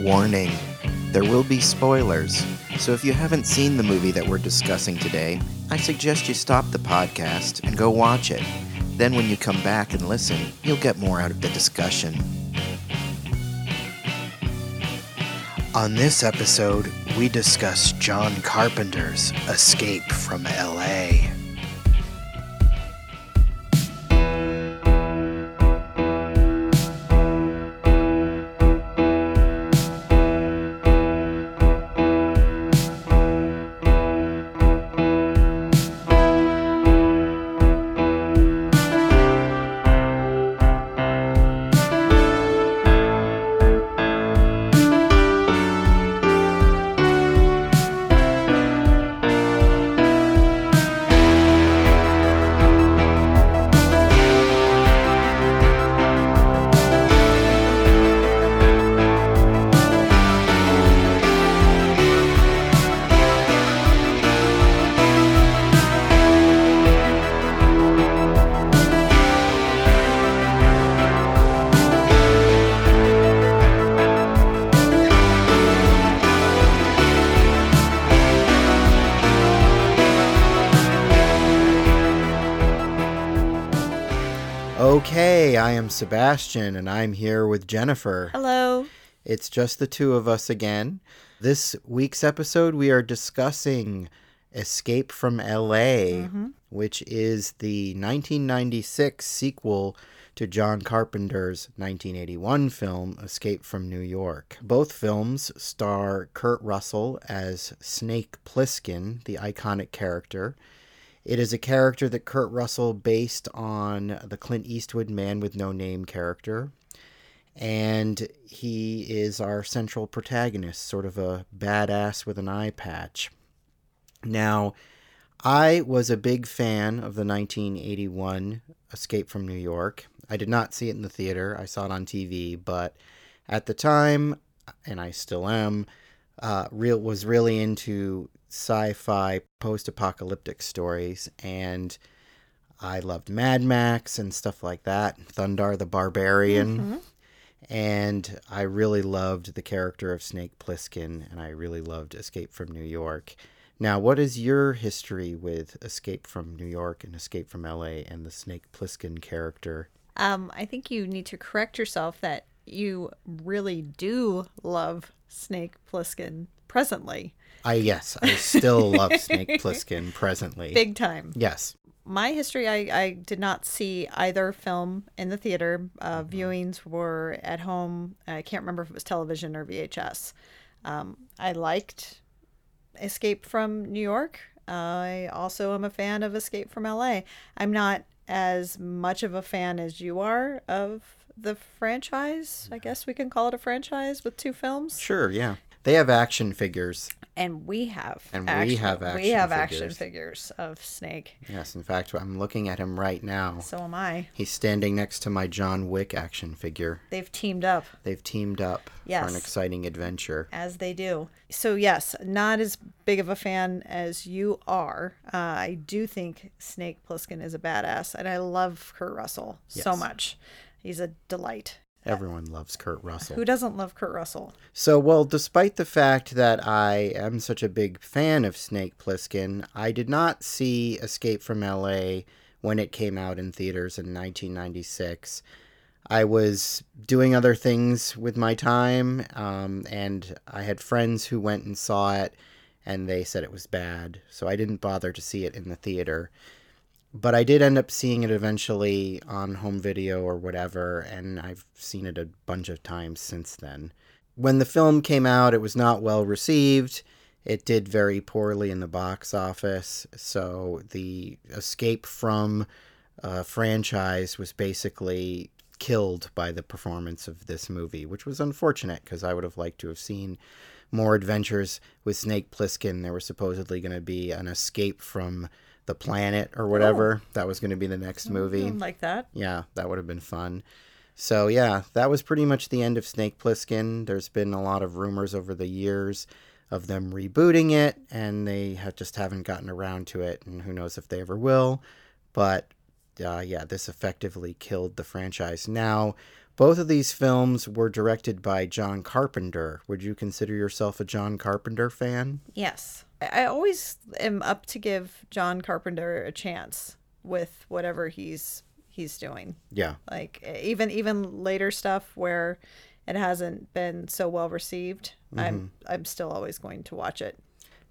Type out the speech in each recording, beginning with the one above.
Warning there will be spoilers, so if you haven't seen the movie that we're discussing today, I suggest you stop the podcast and go watch it. Then, when you come back and listen, you'll get more out of the discussion. On this episode, we discuss John Carpenter's Escape from LA. Sebastian and I'm here with Jennifer. Hello. It's just the two of us again. This week's episode, we are discussing Escape from LA, mm-hmm. which is the 1996 sequel to John Carpenter's 1981 film, Escape from New York. Both films star Kurt Russell as Snake Plissken, the iconic character. It is a character that Kurt Russell based on the Clint Eastwood Man with No Name character and he is our central protagonist, sort of a badass with an eye patch. Now, I was a big fan of the 1981 Escape from New York. I did not see it in the theater, I saw it on TV, but at the time, and I still am, uh, real was really into sci-fi post-apocalyptic stories and I loved Mad Max and stuff like that, Thundarr the Barbarian and I really loved the character of Snake Plissken, and I really loved Escape from New York. Now, what is your history with Escape from New York and Escape from LA and the Snake Plissken character? Um, I think you need to correct yourself that you really do love Snake Plissken presently, I yes, I still love Snake Plissken presently. big time. yes. My history, I, I did not see either film in the theater. Uh, viewings were at home. I can't remember if it was television or VHS. Um, I liked Escape from New York. I also am a fan of Escape from LA. I'm not as much of a fan as you are of the franchise. I guess we can call it a franchise with two films. Sure, yeah. They have action figures. And we have And we action- have we action have action figures. figures of Snake. Yes, in fact, I'm looking at him right now. So am I. He's standing next to my John Wick action figure. They've teamed up They've teamed up for an exciting adventure. as they do. So yes, not as big of a fan as you are. Uh, I do think Snake Plissken is a badass, and I love Kurt Russell so much. He's a delight. Everyone loves Kurt Russell. Who doesn't love Kurt Russell? So, well, despite the fact that I am such a big fan of Snake Plissken, I did not see Escape from LA when it came out in theaters in 1996. I was doing other things with my time, um, and I had friends who went and saw it, and they said it was bad, so I didn't bother to see it in the theater. But I did end up seeing it eventually on home video or whatever, and I've seen it a bunch of times since then when the film came out, it was not well received. It did very poorly in the box office. So the escape from uh, franchise was basically killed by the performance of this movie, which was unfortunate because I would have liked to have seen more adventures with Snake Plissken. There was supposedly going to be an escape from the planet or whatever. That was going to be the next movie. Something like that. Yeah, that would have been fun. So yeah, that was pretty much the end of Snake Plissken. There's been a lot of rumors over the years of them rebooting it, and they have just haven't gotten around to it, and who knows if they ever will. But uh, yeah, this effectively killed the franchise. Now, both of these films were directed by John Carpenter. Would you consider yourself a John Carpenter fan? Yes. I always am up to give John Carpenter a chance with whatever he's he's doing. Yeah, Like even even later stuff where it hasn't been so well received, I'm mm-hmm. I'm still always going to watch it.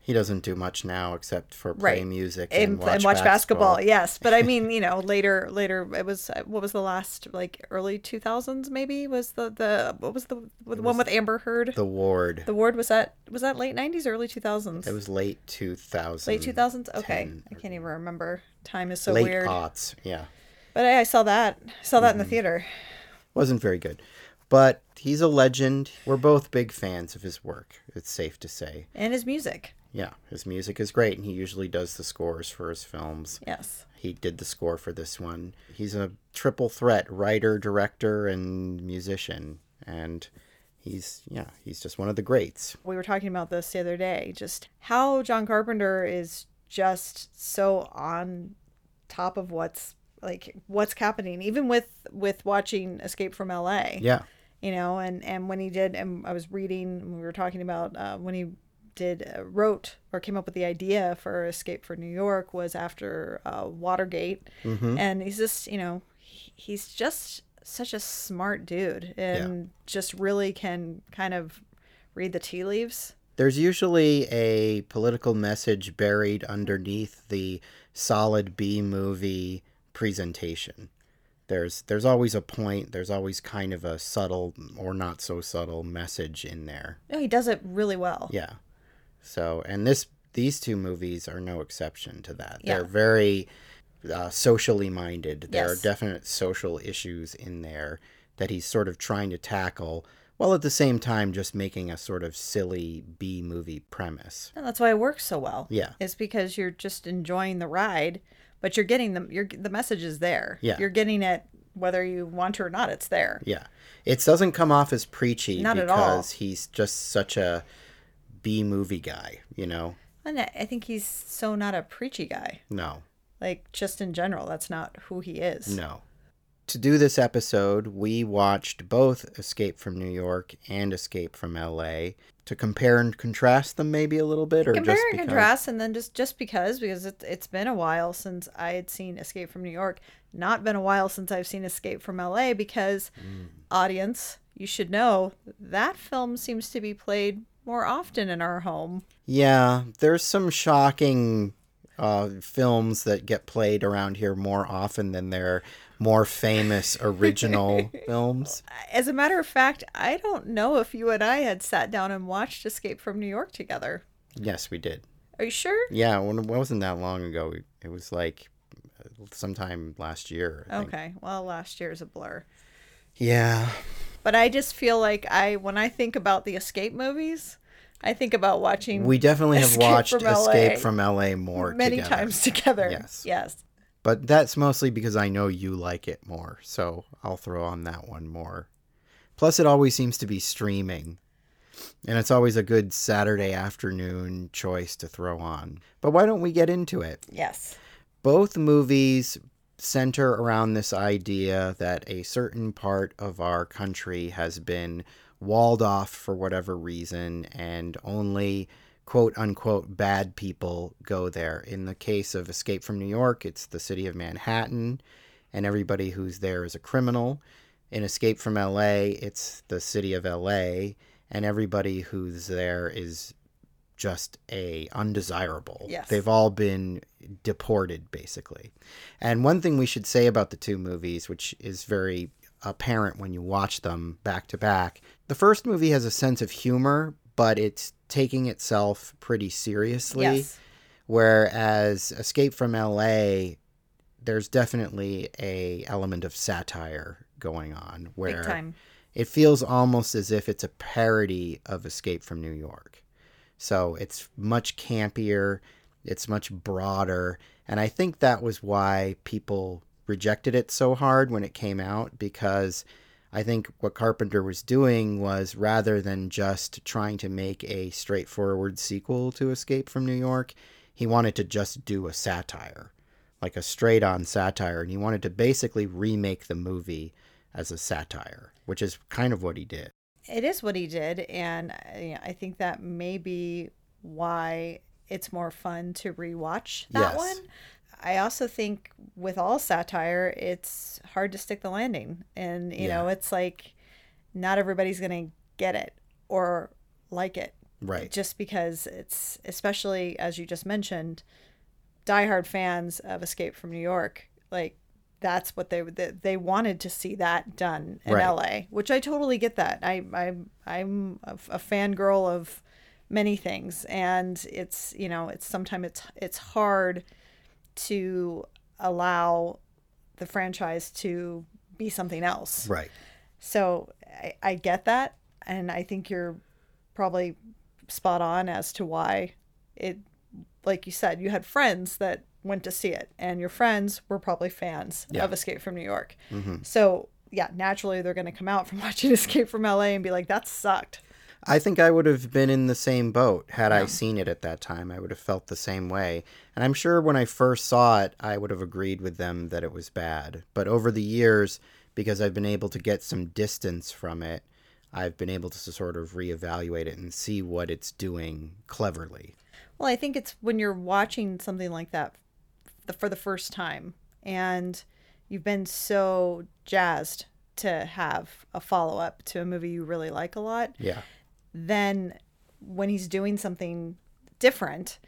He doesn't do much now except for play Right. music and, And, watch, and watch basketball. yes. But I mean, you know, later later it was what was the last like early 2000s maybe was the the what was the, the one with Amber Heard? The Ward. The Ward was that was that late 90s early 2000s? It was late 2000. late 2000s. Okay. I can't even remember. Time is so late weird. aughts. Yeah. But I, I saw that. Saw that in the Mm-hmm. theater. Wasn't very good. But he's a legend. We're both big fans of his work, it's safe to say. And his music. Yeah, his music is great, and he usually does the scores for his films. Yes. He did the score for this one. He's a triple threat writer, director, and musician. And he's, yeah, he's just one of the greats. We were talking about this the other day. Just how John Carpenter is just so on top of what's like what's happening even with with watching escape from la Yeah. you know and and when he did and i was reading we were talking about uh, when he did uh, wrote or came up with the idea for escape for new york was after uh, watergate and he's just you know he- he's just such a smart dude and just really can kind of read the tea leaves There's usually a political message buried underneath the solid B movie presentation. There's there's always a point, there's always kind of a subtle or not so subtle message in there. no he does it really well Yeah. So, and this these two movies are no exception to that. Yeah. They're very uh, socially minded. There Yes. are definite social issues in there that he's sort of trying to tackle, while at the same time just making a sort of silly B movie premise. and that's why it works so well Yeah. it's because you're just enjoying the ride but you're getting the you're the message is there Yeah. you're getting it whether you want to or not it's there Yeah. It doesn't come off as preachy Not at because all. he's just such a B movie guy, you know? and I think he's so not a preachy guy. No. Like just in general, that's not who he is. No. To do this episode, we watched both Escape from New York and Escape from LA to compare and contrast them maybe a little bit or Compare just and contrast, and then just just because because it, it's been a while since I had seen Escape from New York. Not been a while since I've seen Escape from L.A. Because Mm. audience, you should know that film seems to be played more often in our home. Yeah, there's some shocking uh, films that get played around here more often than their more famous original films. As a matter of fact, I don't know if you and I had sat down and watched Escape from New York together. Yes, we did. Are you sure? Yeah, when it wasn't that long ago. It was like uh, sometime last year. I think. Okay. Well, last year's a blur. Yeah. But I just feel like I when I think about the escape movies, I think about watching We definitely have Escape watched from LA Escape from LA more many together. times together. Yes. Yes. But that's mostly because I know you like it more, so I'll throw on that one more. Plus, it always seems to be streaming, and it's always a good Saturday afternoon choice to throw on. But why don't we get into it? Yes. Both movies center around this idea that a certain part of our country has been walled off for whatever reason, and only quote unquote bad people go there. In the case of Escape from New York, it's the city of Manhattan, and everybody who's there is a criminal. In Escape from LA, it's the city of LA, and everybody who's there is just a undesirable. Yes. They've all been deported basically. And one thing we should say about the two movies which is very apparent when you watch them back to back. The first movie has a sense of humor, but it's taking itself pretty seriously Yes. whereas Escape from LA there's definitely a element of satire going on where it feels almost as if it's a parody of Escape from New York. So it's much campier, it's much broader, and I think that was why people rejected it so hard when it came out because I think what Carpenter was doing was rather than just trying to make a straightforward sequel to Escape from New York, he wanted to just do a satire, like a straight on satire, and he wanted to basically remake the movie as a satire, which is kind of what he did. It is what he did, and uh, I think that may be why it's more fun to rewatch that Yes. one. I also think with all satire, it's hard to stick the landing, and you know, it's like not everybody's gonna get it or like it, Right. just because it's especially as you just mentioned, diehard fans of Escape from New York, like that's what they they, they wanted to see that done in Right. LA, which I totally get that. I I I'm a, a fangirl of many things and it's you know it's sometimes it's it's hard to allow the franchise to be something else Right. so I, I get that, and I think you're probably spot on as to why it, like you said, you had friends that went to see it, and your friends were probably fans Yeah. of Escape from New York. hmm So yeah, naturally they're going to come out from watching Escape from LA and be like, "That sucked." I think I would have been in the same boat had I seen it at that time. I would have felt the same way. And I'm sure when I first saw it, I would have agreed with them that it was bad. But over the years, because I've been able to get some distance from it, I've been able to sort of reevaluate it and see what it's doing cleverly. Well, I think it's when you're watching something like that for the first time and you've been so jazzed to have a follow up to a movie you really like a lot. Yeah. Then when he's doing something different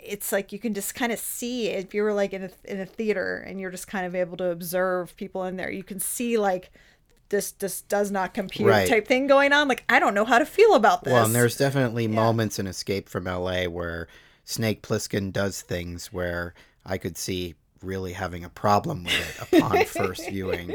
it's like you can just kind of see if you were like in a, in a theater and you're just kind of able to observe people in there you can see like this this does not compute Right. type thing going on. Like i don't know how to feel about this Well, and there's definitely moments in Escape from LA where Snake Plissken does things where I could see really having a problem with it upon first viewing.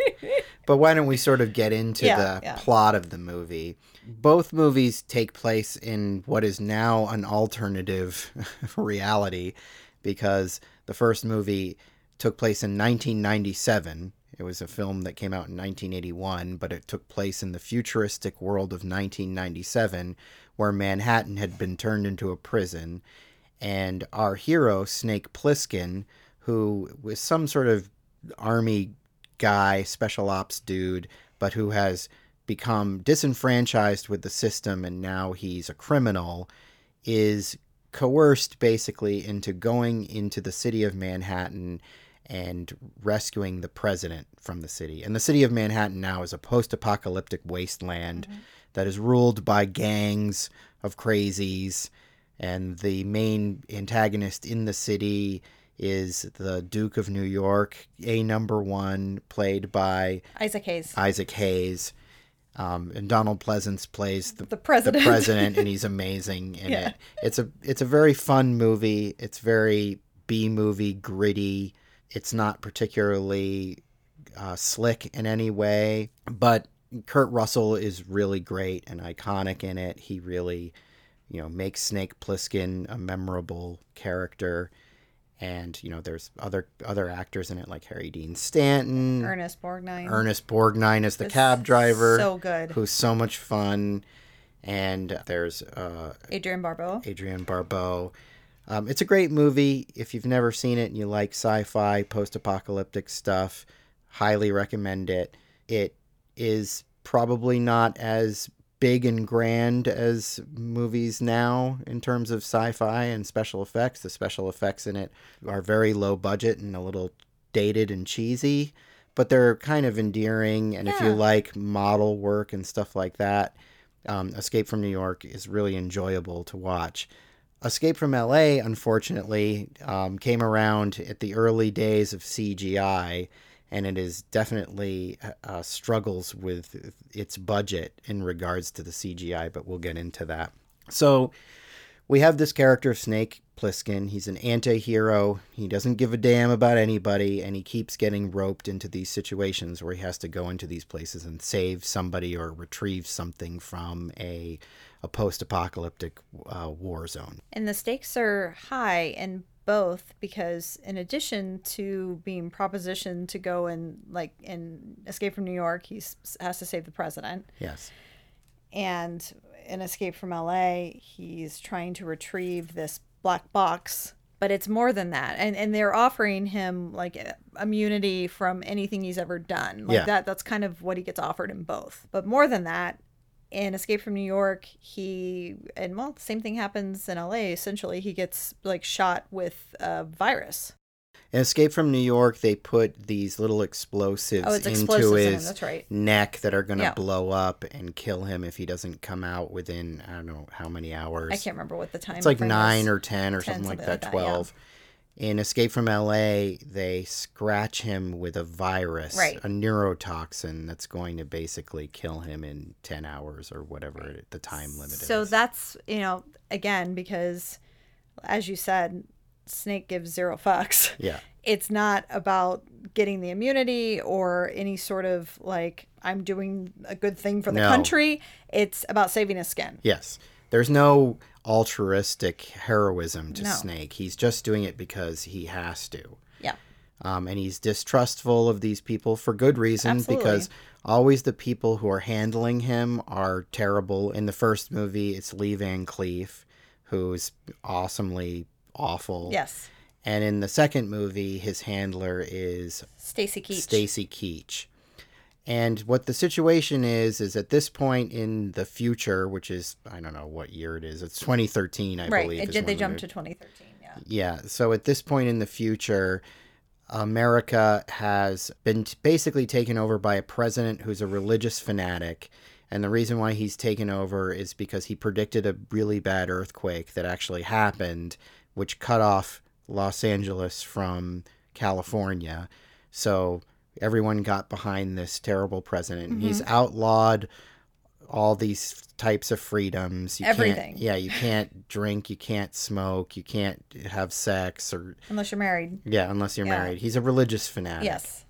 But why don't we sort of get into Yeah, the yeah. plot of the movie? Both movies take place in what is now an alternative reality because the first movie took place in 1997. It was a film that came out in 1981, but it took place in the futuristic world of 1997 where Manhattan had been turned into a prison. And our hero, Snake Plissken, who was some sort of army guy, special ops dude, but who has become disenfranchised with the system and now he's a criminal, is coerced basically into going into the city of Manhattan and rescuing the president from the city. And the city of Manhattan now is a post apocalyptic wasteland mm-hmm. that is ruled by gangs of crazies. And the main antagonist in the city is the Duke of New York, a number one, played by isaac hayes Isaac Hayes. Um, and Donald Pleasence plays the, The president. the president, and he's amazing in Yeah. it. It's a it's a very fun movie. It's very B movie gritty. It's not particularly uh, slick in any way, but Kurt Russell is really great and iconic in it. He really, you know, makes Snake Plissken a memorable character. And you know, there's other other actors in it like Harry Dean Stanton, ernest borgnine Ernest Borgnine as the It's cab driver, so good who's so much fun. And there's uh, adrienne barbeau Adrienne Barbeau. Um, it's a great movie. If you've never seen it and you like sci-fi, post-apocalyptic stuff, highly recommend it. It is probably not as big and grand as movies now in terms of sci-fi and special effects. The special effects in it are very low budget and a little dated and cheesy, but they're kind of endearing. And if you like model work and stuff like that, um, Escape from New York is really enjoyable to watch. Escape from LA, unfortunately, um, came around at the early days of CGI, and it is definitely uh, struggles with its budget in regards to the CGI, but we'll get into that. So we have this character of Snake Plissken. He's an anti hero. He doesn't give a damn about anybody, and he keeps getting roped into these situations where he has to go into these places and save somebody or retrieve something from a, a post apocalyptic uh, war zone. And the stakes are high in both because, in addition to being propositioned to go and, like, in Escape from New York, he has to save the president. Yes. And in Escape from LA, he's trying to retrieve this black box but it's more than that and and they're offering him like immunity from anything he's ever done like Yeah. that that's kind of what he gets offered in both but more than that in escape from new york he and well same thing happens in la essentially he gets like shot with a virus In Escape from New York, they put these little explosives oh into explosives in his that's right neck that are going to Yeah. blow up and kill him if he doesn't come out within, I don't know how many hours. i can't remember what the time It's like nine or ten or 10, something like that. like that, yeah. In Escape from L.A., they scratch him with a virus, Right. a neurotoxin that's going to basically kill him in ten hours or whatever the time limit So is. that's, you know, again, because as you said, Snake gives zero fucks. yeah, It's not about getting the immunity or any sort of like, I'm doing a good thing for the No. country. It's about saving his skin. yes. There's no altruistic heroism to No. Snake. He's just doing it because he has to. Yeah. Um, and he's distrustful of these people for good reason Absolutely. because always the people who are handling him are terrible. In the first movie, it's Lee Van Cleef, who's awesomely awful. Yes. And in the second movie, his handler is Stacy Keach. Stacy Keach. And what the situation is is at this point in the future, which is I don't know what year it is. It's 2013, I right. believe. Is did they jump to 2013? Yeah. yeah. So at this point in the future, America has been t- basically taken over by a president who's a religious fanatic. And the reason why he's taken over is because he predicted a really bad earthquake that actually happened, which cut off Los Angeles from California. So everyone got behind this terrible president. Mm-hmm. He's outlawed all these types of freedoms. You Everything. Can't, yeah, you can't drink, you can't smoke, you can't have sex, or Unless you're married. yeah, unless you're Yeah. married. He's a religious fanatic. Yes.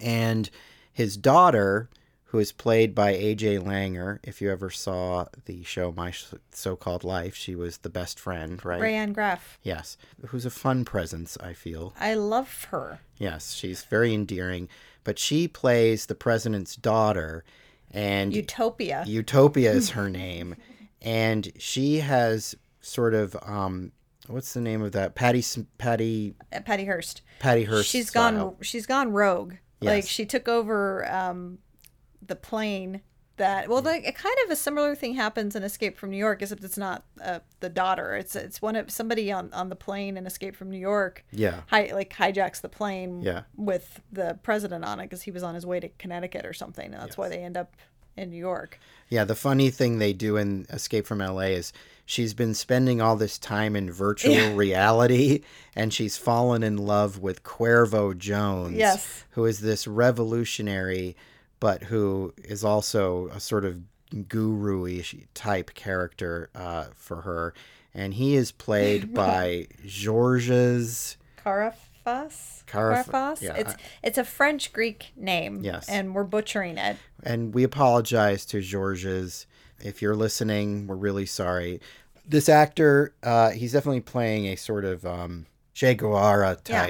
And his daughter, who is played by AJ Langer, if you ever saw the show My So-Called Life, she was the best friend, right? Rayanne Graff. Yes, who's a fun presence, I feel. I love her. Yes, she's very endearing, but she plays the president's daughter, and Utopia. Utopia is her name, and she has sort of um, what's the name of that? Patty Patty Patty Hearst. Patty Hearst. she's style. gone she's gone rogue like she took over um the plane that well like a kind of a similar thing happens in escape from new york except it's not uh, the daughter it's it's one of somebody on on the plane in escape from new york Yeah, hi, like hijacks the plane Yeah. with the president on it because he was on his way to connecticut or something and that's why they end up in new york yeah. The funny thing they do in Escape from L.A. is she's been spending all this time in virtual reality, and she's fallen in love with Cuervo Jones. Yes. who is this revolutionary, but who is also a sort of guru type character uh, for her. And he is played by Georges. Carafas Caraf- Carafas yeah, it's I- it's a french greek name Yes. and we're butchering it And we apologize to Georges. If you're listening, we're really sorry. This actor, uh, he's definitely playing a sort of um, Che Guevara Yeah.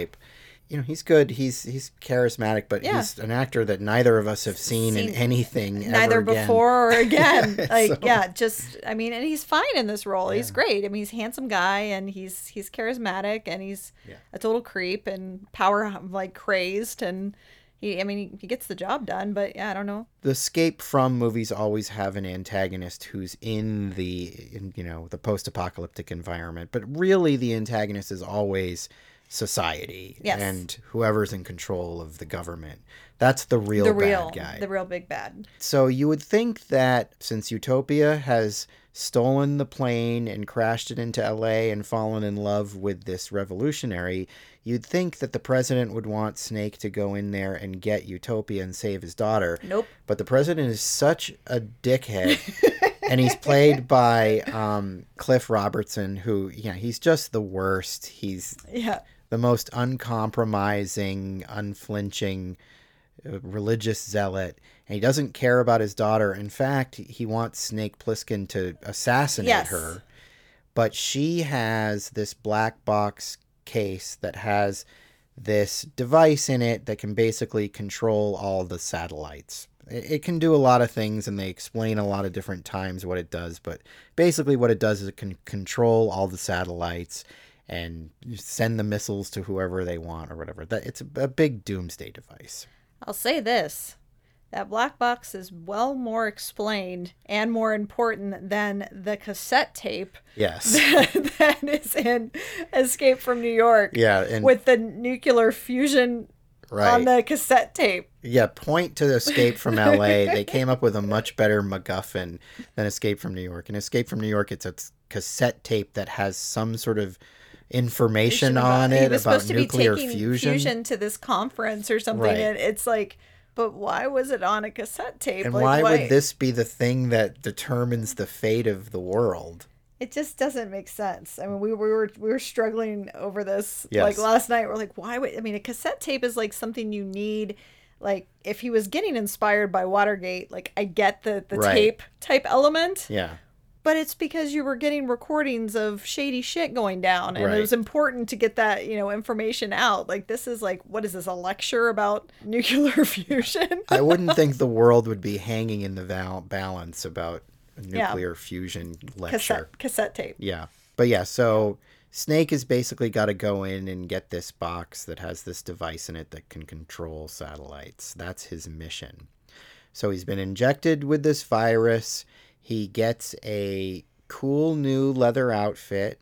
You know, he's good. He's he's charismatic, but Yeah. he's an actor that neither of us have seen, in Seen anything ever neither before or again. Like, So- yeah, just I mean, and he's fine in this role. He's great. I mean, he's a handsome guy and he's he's charismatic and he's Yeah. a total creep and power like crazed and he I mean he, he gets the job done. But yeah, I don't know. the escape from movies always have an antagonist who's in the in, you know the post-apocalyptic environment but really the antagonist is always society Yes. and whoever's in control of the government that's the real the bad real guy the real big bad. so you would think that since utopia has stolen the plane and crashed it into LA and fallen in love with this revolutionary you'd think that the president would want snake to go in there and get utopia and save his daughter Nope. but the president is such a dickhead and he's played by um, Cliff Robertson, who yeah, he's just the worst. He's yeah. The most uncompromising, unflinching uh, religious zealot, and he doesn't care about his daughter. In fact, he wants Snake Plissken to assassinate Yes. her. But she has this black box case that has this device in it that can basically control all the satellites. It, it can do a lot of things, and they explain a lot of different times what it does. But basically, what it does is it can control all the satellites and send the missiles to whoever they want or whatever. That it's a, big doomsday device. I'll say this. That black box is well more explained and more important than the cassette tape Yes. that is in Escape from New York yeah, and with the nuclear fusion right. on the cassette tape. Yeah, point to Escape from LA. they came up with a much better MacGuffin than Escape from New York. And Escape from New York, it's a cassette tape that has some sort of information on it was about supposed to be nuclear taking fusion. to this conference or something, Right. and it's like, but why was it on a cassette tape? And Like, why would this be the thing that determines the fate of the world? It just doesn't make sense. I mean, we, we were we were struggling over this Yes. like last night. We're like, why would I mean a cassette tape is like something you need. Like if he was getting inspired by Watergate, like I get the the Right. tape type element, Yeah. But it's because you were getting recordings of shady shit going down, and Right. it was important to get that you know information out. Like this is like what is this a lecture about nuclear fusion? I wouldn't think the world would be hanging in the val- balance about nuclear fusion lecture. cassette cassette tape. Yeah. But yeah, so Snake has basically got to go in and get this box that has this device in it that can control satellites. That's his mission. So he's been injected with this virus. He gets a cool new leather outfit.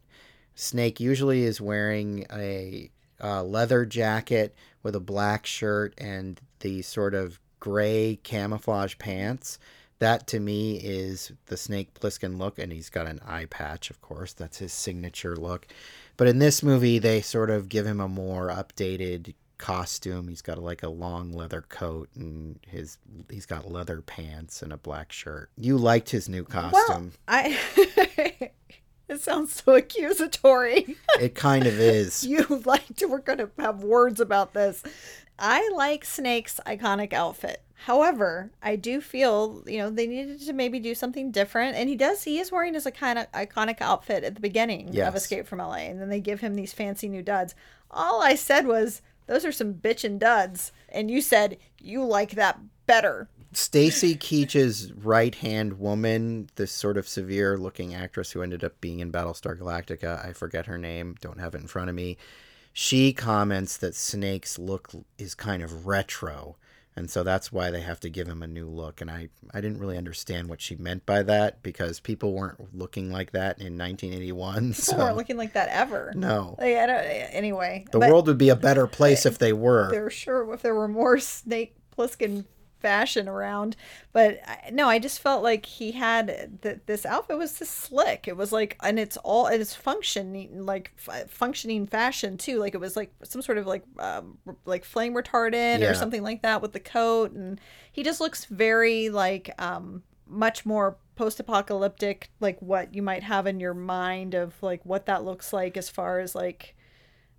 Snake usually is wearing a leather jacket with a black shirt and the sort of gray camouflage pants. That to me is the Snake Plissken look, and he's got an eye patch, of course. That's his signature look. But in this movie, they sort of give him a more updated costume. He's got like a long leather coat, and his he's got leather pants and a black shirt. You liked his new Well, costume. I. it sounds so accusatory. it kind of is. you liked we're going to have words about this i like snake's iconic outfit however i do feel you know they needed to maybe do something different and he does he is wearing his of iconic outfit at the beginning of escape from la and then they give him these fancy new duds all i said was those are some bitchin' duds and you said you like that better Stacy Keach's right hand woman, this sort of severe looking actress who ended up being in Battlestar Galactica, I forget her name, don't have it in front of me. She comments that Snake's look is kind of retro, and so that's why they have to give him a new look. And I, I didn't really understand what she meant by that because people weren't looking like that in 1981. people So weren't looking like that ever no, like, I don't, anyway the world would be a better place if they were. there sure if there were more Snake Plissken fashion around, but no, I just felt like he had that this outfit was just slick. It was like, and it's all it's functioning like f- functioning fashion too. Like it was like some sort of like um, like flame retardant Yeah. or something like that with the coat, and he just looks very like um much more post-apocalyptic like what you might have in your mind of like what that looks like as far as like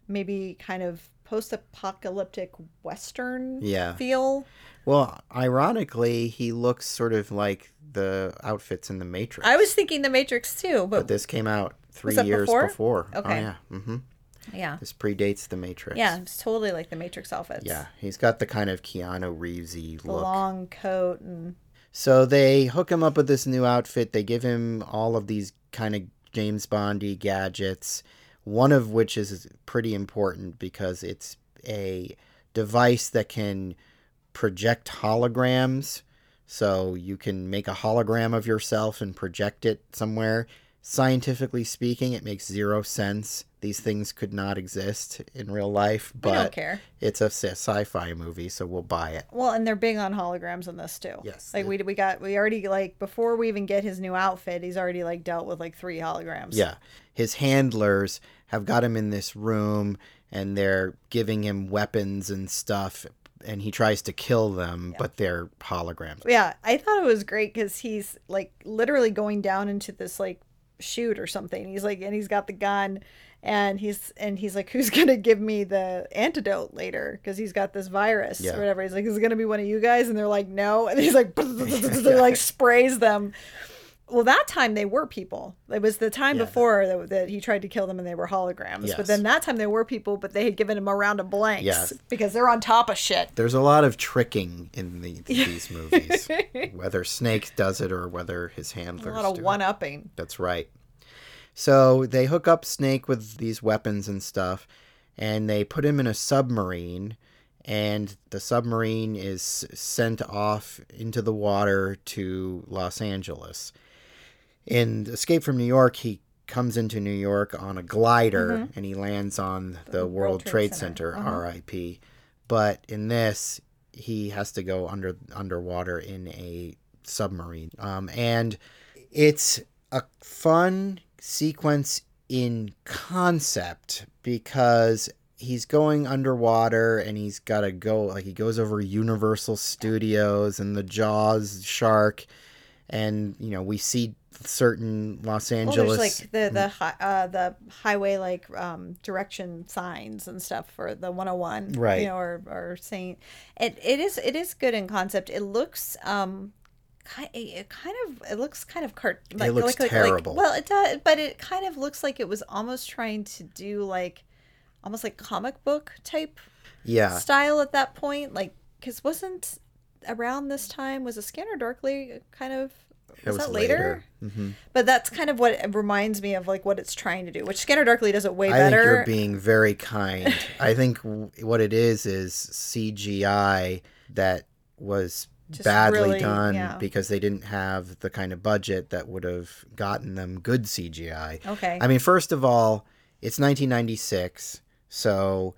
maybe kind of post-apocalyptic western Yeah. feel. Well, ironically, he looks sort of like the outfits in the Matrix. I was thinking the Matrix too, But but, this came out three years before? before. Oh Okay. yeah. hmm yeah, This predates the Matrix. yeah, it's totally like the Matrix outfits. Yeah. He's got the kind of Keanu Reevesy look. long coat and So they hook him up with this new outfit. They give him all of these kind of James Bondy gadgets. One of which is pretty important because it's a device that can project holograms. So you can make a hologram of yourself and project it somewhere. Scientifically speaking, it makes zero sense. These things could not exist in real life, but care. it's a sci- sci-fi movie, so we'll buy it. Well, and they're big on holograms in this too. Yes, like we we got we already like before we even get his new outfit, he's already like dealt with like three holograms. Yeah. His handlers have got him in this room and they're giving him weapons and stuff. And he tries to kill them, but they're holograms. Yeah, I thought it was great because he's like literally going down into this like chute or something. He's like, and he's got the gun, and he's and he's like, who's gonna give me the antidote later? Because he's got this virus Yeah. or whatever. He's like, is it gonna be one of you guys? And they're like, no. And he's like, they're like sprays them. Well, that time they were people. It was the time Yeah. before that, that he tried to kill them and they were holograms. Yes. But then that time they were people, but they had given him a round of blanks Yes. because they're on top of shit. There's a lot of tricking in the, these movies, whether Snake does it or whether his handlers A lot of do one upping. That's right. So they hook up Snake with these weapons and stuff, and they put him in a submarine, and the submarine is sent off into the water to Los Angeles. In Escape from New York, he comes into New York on a glider and he lands on the, World, Trade, Center, RIP. But in this, he has to go under underwater in a submarine. Um, and it's a fun sequence in concept because he's going underwater and he's got to go like he goes over Universal Studios and the Jaws shark and you know we see certain Los Well, Angeles there's like the the hi- uh, the highway like um, direction signs and stuff for the 101, Right. You know, or or saying it it is it is good in concept. It looks um kind it kind of it looks kind of cart like, looks like, like- like- terrible. well, it does, but it kind of looks like it was almost trying to do like almost like comic book type yeah style at that point, like because wasn't around this time was a Scanner Darkly kind of it was, that later? hmm But that's kind of what it reminds me of, like what it's trying to do. Which Scanner Darkly does it way I think better. you're being very kind. I think w- what it is is CGI that was Just badly really- done yeah. because they didn't have the kind of budget that would have gotten them good CGI. okay. I mean, first of all, it's 1996, so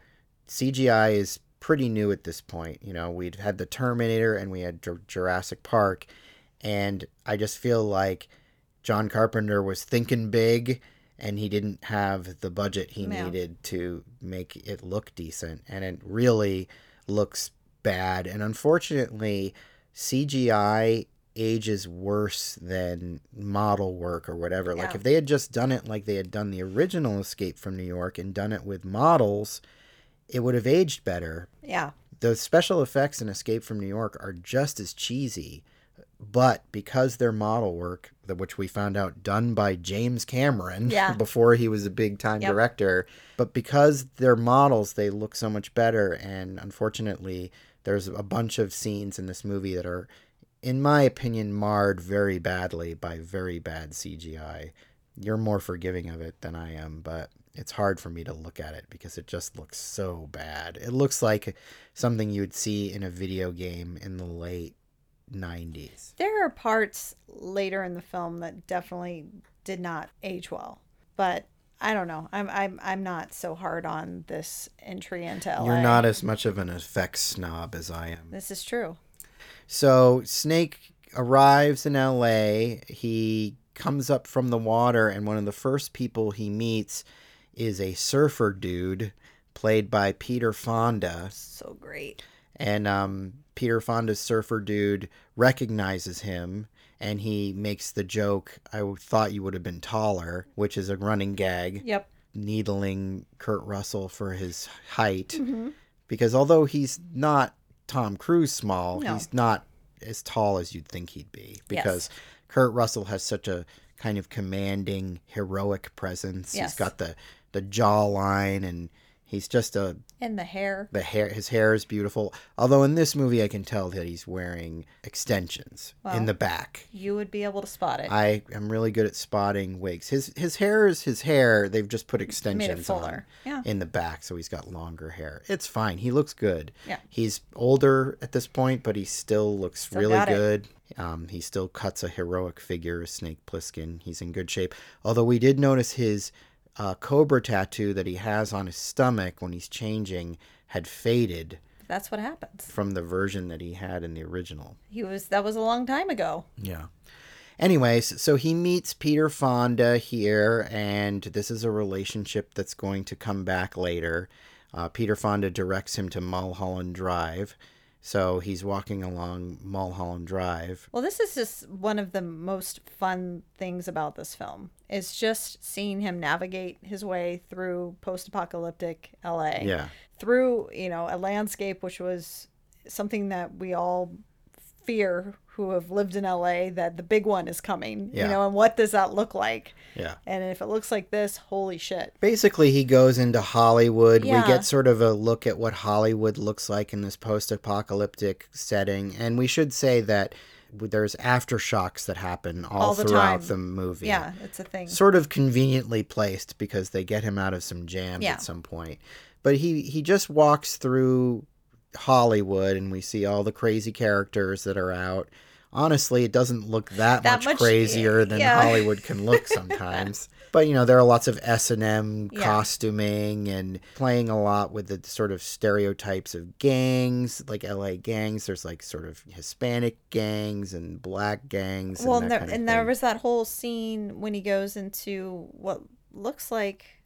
CGI is pretty new at this point. You know, we'd had the Terminator and we had Jur- Jurassic Park, and I just feel like John Carpenter was thinking big and he didn't have the budget he Yeah. needed to make it look decent. And it really looks bad. And unfortunately CGI ages worse than model work or whatever. Like if they had just done it like they had done the original escape from New York and done it with models it would have aged better. Yeah. the special effects in Escape from New York are just as cheesy, but because they're model work, which we found out done by James Cameron Yeah. before he was a big time Yep. director, but because they're models, they look so much better. And unfortunately, there's a bunch of scenes in this movie that are, in my opinion, marred very badly by very bad CGI. You're more forgiving of it than I am, but it's hard for me to look at it because it just looks so bad. It looks like something you would see in a video game in the late 90s. There are parts later in the film that definitely did not age well, but I don't know. I'm I'm I'm not so hard on this entry into LA. You're not as much of an effects snob as I am. This is true. So Snake arrives in LA. He comes up from the water, and one of the first people he meets is a surfer dude played by Peter Fonda. So great. And um, Peter Fonda's surfer dude recognizes him and he makes the joke, I thought you would have been taller, which is a running gag, Yep. needling Kurt Russell for his height. Mm-hmm. Because although he's not Tom Cruise small, No. he's not as tall as you'd think he'd be. Because Kurt Russell has such a kind of commanding, heroic presence. Yes. He's got the, the jawline and he's just a And the hair. the hair his hair is beautiful. Although in this movie i can tell that he's wearing extensions in the back. You would be able to spot it. i am really good at spotting wigs. His his hair is his hair. They've just put extensions on. Yeah. in the back so he's got longer hair. It's fine. He looks good. Yeah. he's older at this point but he still looks Still really good. Um, he still cuts a heroic figure snake plissken. He's in good shape. Although we did notice his uh, cobra tattoo that he has on his stomach when he's changing had faded That's what happens. from the version that he had in the original. He was that was a long time ago. Yeah. Anyways, so he meets Peter Fonda here, and this is a relationship that's going to come back later. Uh, Peter Fonda directs him to Mulholland Drive, So he's walking along Mulholland Drive. Well, this is just one of the most fun things about this film. Is just seeing him navigate his way through post-apocalyptic LA. Yeah. Through, you know, a landscape which was something that we all fear who have lived in LA that the big one is coming, Yeah. you know, and what does that look like? Yeah. And if it looks like this, holy shit. Basically, he goes into Hollywood. Yeah. We get sort of a look at what Hollywood looks like in this post apocalyptic setting. And we should say that there's aftershocks that happen all, All the throughout time. the movie. Yeah, it's a thing. Sort of conveniently placed because they get him out of some jams Yeah. at some point. But he, he just walks through Hollywood and we see all the crazy characters that are out. Honestly, it doesn't look that, That much, much- crazier than yeah. Hollywood can look sometimes. but you know, there are lots of S and M costuming and playing a lot with the sort of stereotypes of gangs, like LA gangs. There's like sort of Hispanic gangs and black gangs. well, and, there, kind of and there was that whole scene when he goes into what looks like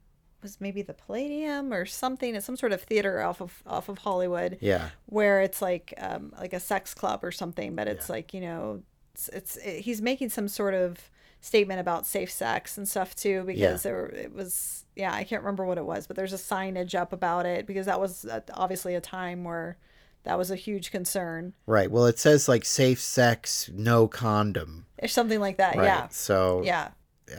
was maybe the Palladium or something. It's some sort of theater off of off of Hollywood. yeah, where it's like um, like a sex club or something, but it's like you know, it's, it's it, he's making some sort of statement about safe sex and stuff too because Yeah. there it was yeah I can't remember what it was, but there's a signage up about it because that was uh, obviously a time where that was a huge concern right. Well, it says like safe sex, no condom. or something like that. Right. Yeah, So yeah,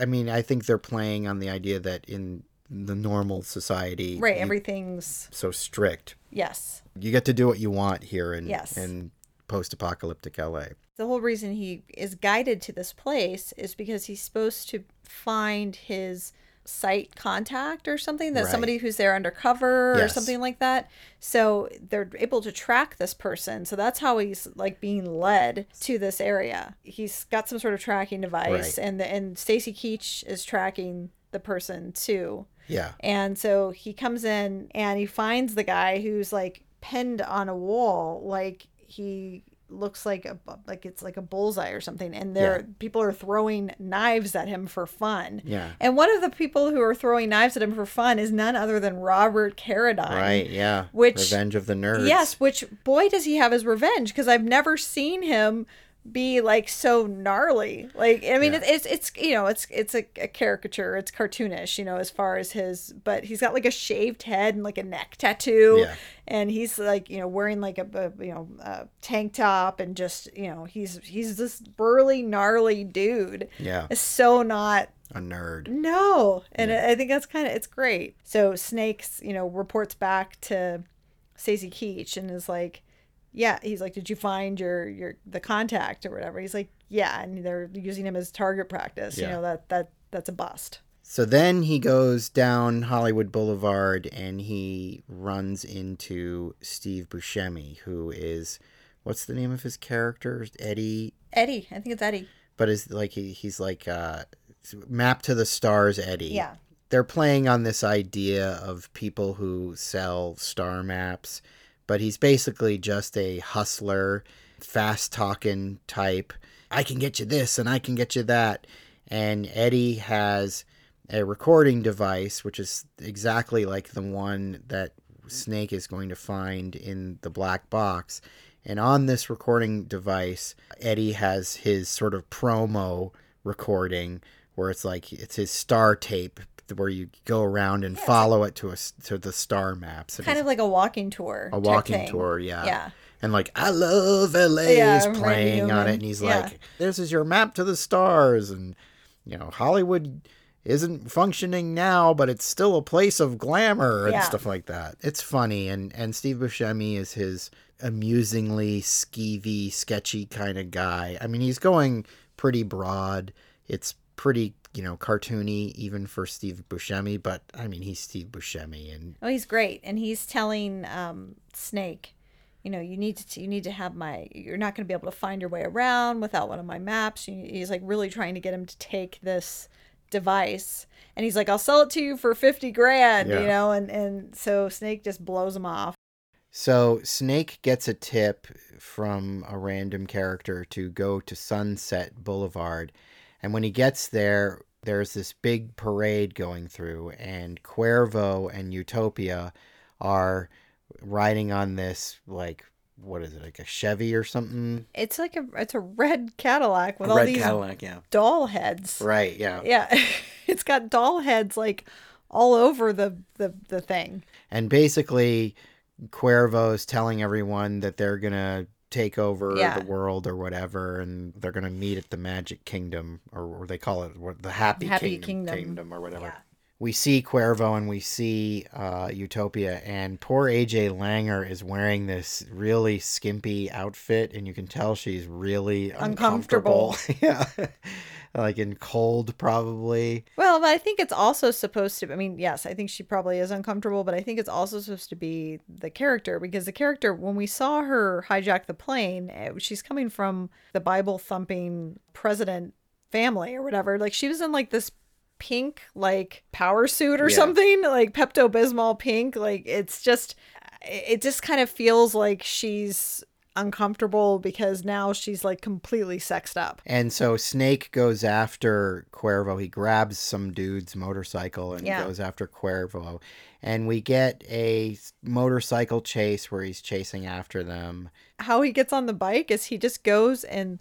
I mean, I think they're playing on the idea that in the normal society, right. you- Everything's so strict. yes. You get to do what you want here in Yes. in post-apocalyptic LA. the whole reason he is guided to this place is because he's supposed to find his site contact or something that Right. somebody who's there undercover or something like that so they're able to track this person so that's how he's like being led to this area he's got some sort of tracking device Right. and the, and Stacy Keach is tracking the person too Yeah. and so he comes in and he finds the guy who's like pinned on a wall, like he looks like a like it's like a bullseye or something. And there Yeah. people are throwing knives at him for fun. Yeah. And one of the people who are throwing knives at him for fun is none other than Robert Carradine. Right, yeah. Which- Revenge of the Nerds. Yes, which boy does he have his revenge because I've never seen him be like so gnarly. Like I mean, Yeah. it's it's you know it's it's a, a caricature. It's cartoonish, you know, as far as his. But he's got like a shaved head and like a neck tattoo, Yeah. and he's like you know wearing like a, a you know a tank top and just you know he's he's this burly gnarly dude. Yeah. It's so not A nerd. no, and I I think that's kind of it's great. So Snakes, you know, reports back to Stacy Keach and is like, "Yeah." He's like, "Did you find your your the contact or whatever?" He's like, "Yeah," and they're using him as target practice. Yeah. You know that that that's a bust. So then he goes down Hollywood Boulevard and he runs into Steve Buscemi, who is what's the name of his character? Eddie, Eddie, I think it's Eddie. but is like he, he's like uh map to the stars Eddie. Yeah, They're playing on this idea of people who sell star maps, but he's basically just a hustler, fast talking type. I can get you this and I can get you that. And Eddie has a recording device, which is exactly like the one that Snake is going to find in the black box. And on this recording device, Eddie has his sort of promo recording where it's like it's his star tape where you go around and follow it to a to the star maps. And kind of like a walking tour. a walking tour, yeah. Yeah. And like I love LA Yeah, is playing on it and he's Yeah. like this is your map to the stars and you know Hollywood isn't functioning now but it's still a place of glamour and stuff like that. It's funny and and Steve Buscemi is his amusingly skeevy sketchy kind of guy. I mean he's going pretty broad. It's pretty, you know, cartoony even for Steve Buscemi, but I mean he's Steve Buscemi and Oh, he's great, and he's telling um, Snake, you know, you need to you need to have my. You're not going to be able to find your way around without one of my maps. He's like really trying to get him to take this device, and he's like, I'll sell it to you for fifty grand, Yeah. you know, and and so Snake just blows him off. So Snake gets a tip from a random character to go to Sunset Boulevard. And when he gets there, there's this big parade going through, and Cuervo and Utopia are riding on this like what is it like a Chevy or something? It's like a it's a red Cadillac with all these Cadillac, yeah. doll heads. Right, yeah. Yeah, it's got doll heads like all over the the the thing. And basically, Cuervo's telling everyone that they're gonna take over Yeah. the world or whatever, and they're gonna meet at the Magic Kingdom, or, or they call it what, the Happy, Happy Kingdom, Kingdom. or whatever. Yeah. We see Cuervo and we see uh, Utopia, and poor AJ Langer is wearing this really skimpy outfit, and you can tell she's really Uncomfortable. uncomfortable. yeah, like in cold, probably. Well, but I think it's also supposed to. I mean, yes, I think she probably is uncomfortable, but I think it's also supposed to be the character because the character, when we saw her hijack the plane, eh, she's coming from the Bible thumping president family or whatever. Like she was in like this pink like power suit or Yeah. something, like Pepto Bismol pink. Like it's just, it it just kind of feels like she's uncomfortable because now she's like completely sexed up. And so Snake goes after Cuervo. He grabs some dude's motorcycle and Yeah. goes after Cuervo. And we get a motorcycle chase where he's chasing after them. how he gets on the bike is he just goes and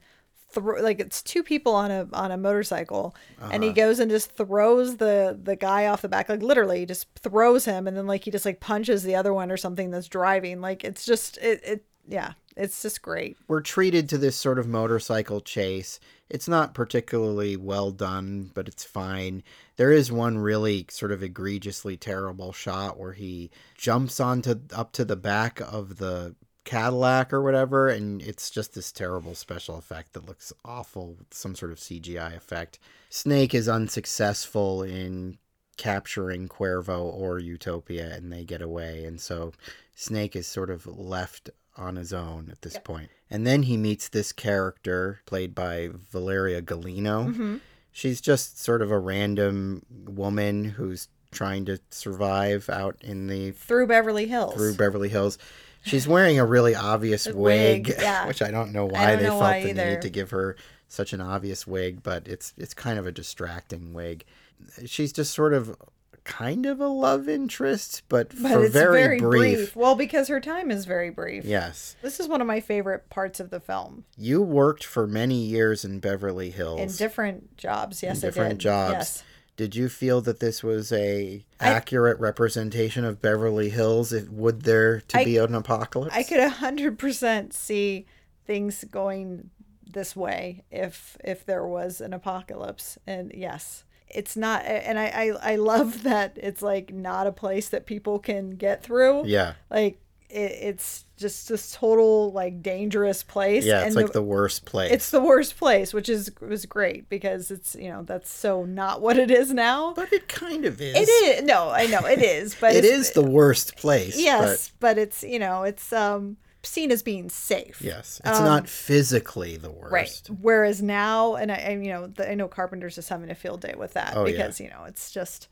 throw like it's two people on a on a motorcycle and he Uh-huh. goes and just throws the the guy off the back like literally he just throws him and then like he just like punches the other one or something that's driving like it's just it, it yeah it's just great We're treated to this sort of motorcycle chase. It's not particularly well done, but it's fine. There is one really sort of egregiously terrible shot where he jumps onto up to the back of the Cadillac or whatever, and it's just this terrible special effect that looks awful, some sort of CGI effect. Snake is unsuccessful in capturing Cuervo or Utopia, and they get away, and so Snake is sort of left on his own at this point. And then he meets this character played by Valeria Golino. Mm-hmm. She's just sort of a random woman who's trying to survive out in the through beverly hills through Beverly Hills. She's wearing a really obvious A wig, wig, yeah. which I don't know why don't they know felt why the either. need to give her such an obvious wig, but it's it's kind of a distracting wig. She's just sort of kind of a love interest, but, but for it's very, very, brief. brief. well because her time is very brief Yes. this is one of my favorite parts of the film You worked for many years in Beverly Hills. in different jobs yes different i did jobs. yes Did you feel that this was a accurate representation of Beverly Hills? If, would there to I- be an apocalypse? I could a hundred percent see things going this way if if there was an apocalypse. And yes, it's not. And I I, I love that it's like not a place that people can get through. Yeah. Like it, it's just this total like dangerous place. Yeah, it's and like the worst place. it's the worst place, which is was great because it's you know that's so not what it is now. but it kind of is. It is no, I know it is, but It is the worst place. yes, but it's you know it's um seen as being safe. Yes. It's Um, not physically the worst. Right. Whereas now, and I, and, you know, the, I know Carpenter's is having a field day with that Oh, yeah. because you know it's just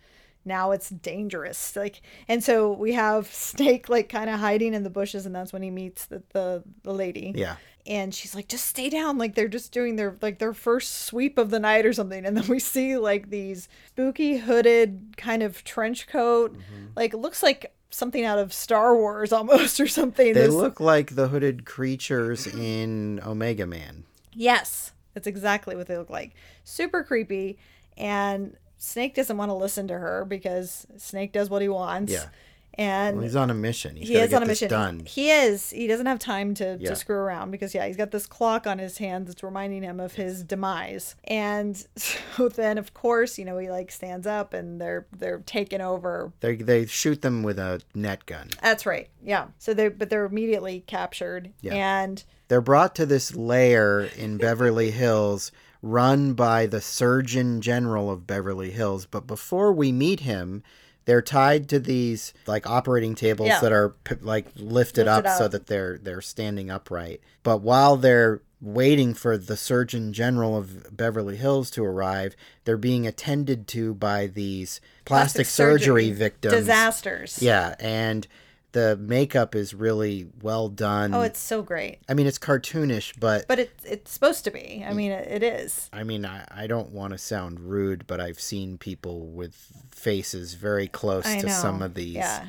now it's dangerous. Like, and so we have Snake like kind of hiding in the bushes, and that's when he meets the the, the lady. Yeah. And she's like, just stay down. Like they're just doing their like their first sweep of the night or something. And then we see like these spooky hooded kind of trench coat. Mm-hmm. Like looks like something out of Star Wars almost or something. They look like the hooded creatures in Omega Man. Yes, that's exactly what they look like. Super creepy. And Snake doesn't want to listen to her because Snake does what he wants. Yeah. And Well, he's on a mission. He's he is on a mission. done. He is. He doesn't have time to, Yeah. to screw around because yeah, he's got this clock on his hand that's reminding him of his demise. And so then of course, you know, he like stands up and they're they're taking over They they shoot them with a net gun. that's right. Yeah. So they but they're immediately captured. Yeah. And They're brought to this lair in Beverly Hills run by the Surgeon General of Beverly Hills. But before we meet him, they're tied to these like operating tables Yeah. that are p- like lifted, Lifted up, so that they're they're standing upright. But while they're waiting for the Surgeon General of Beverly Hills to arrive, they're being attended to by these plastic, surgery, victims. Disasters. Yeah, and the makeup is really well done. Oh, it's so great. I mean, it's cartoonish, but, But it's it's supposed to be. I mean, it, is. I mean, I, I don't want to sound rude, but I've seen people with faces very close I to know. some of these Yeah.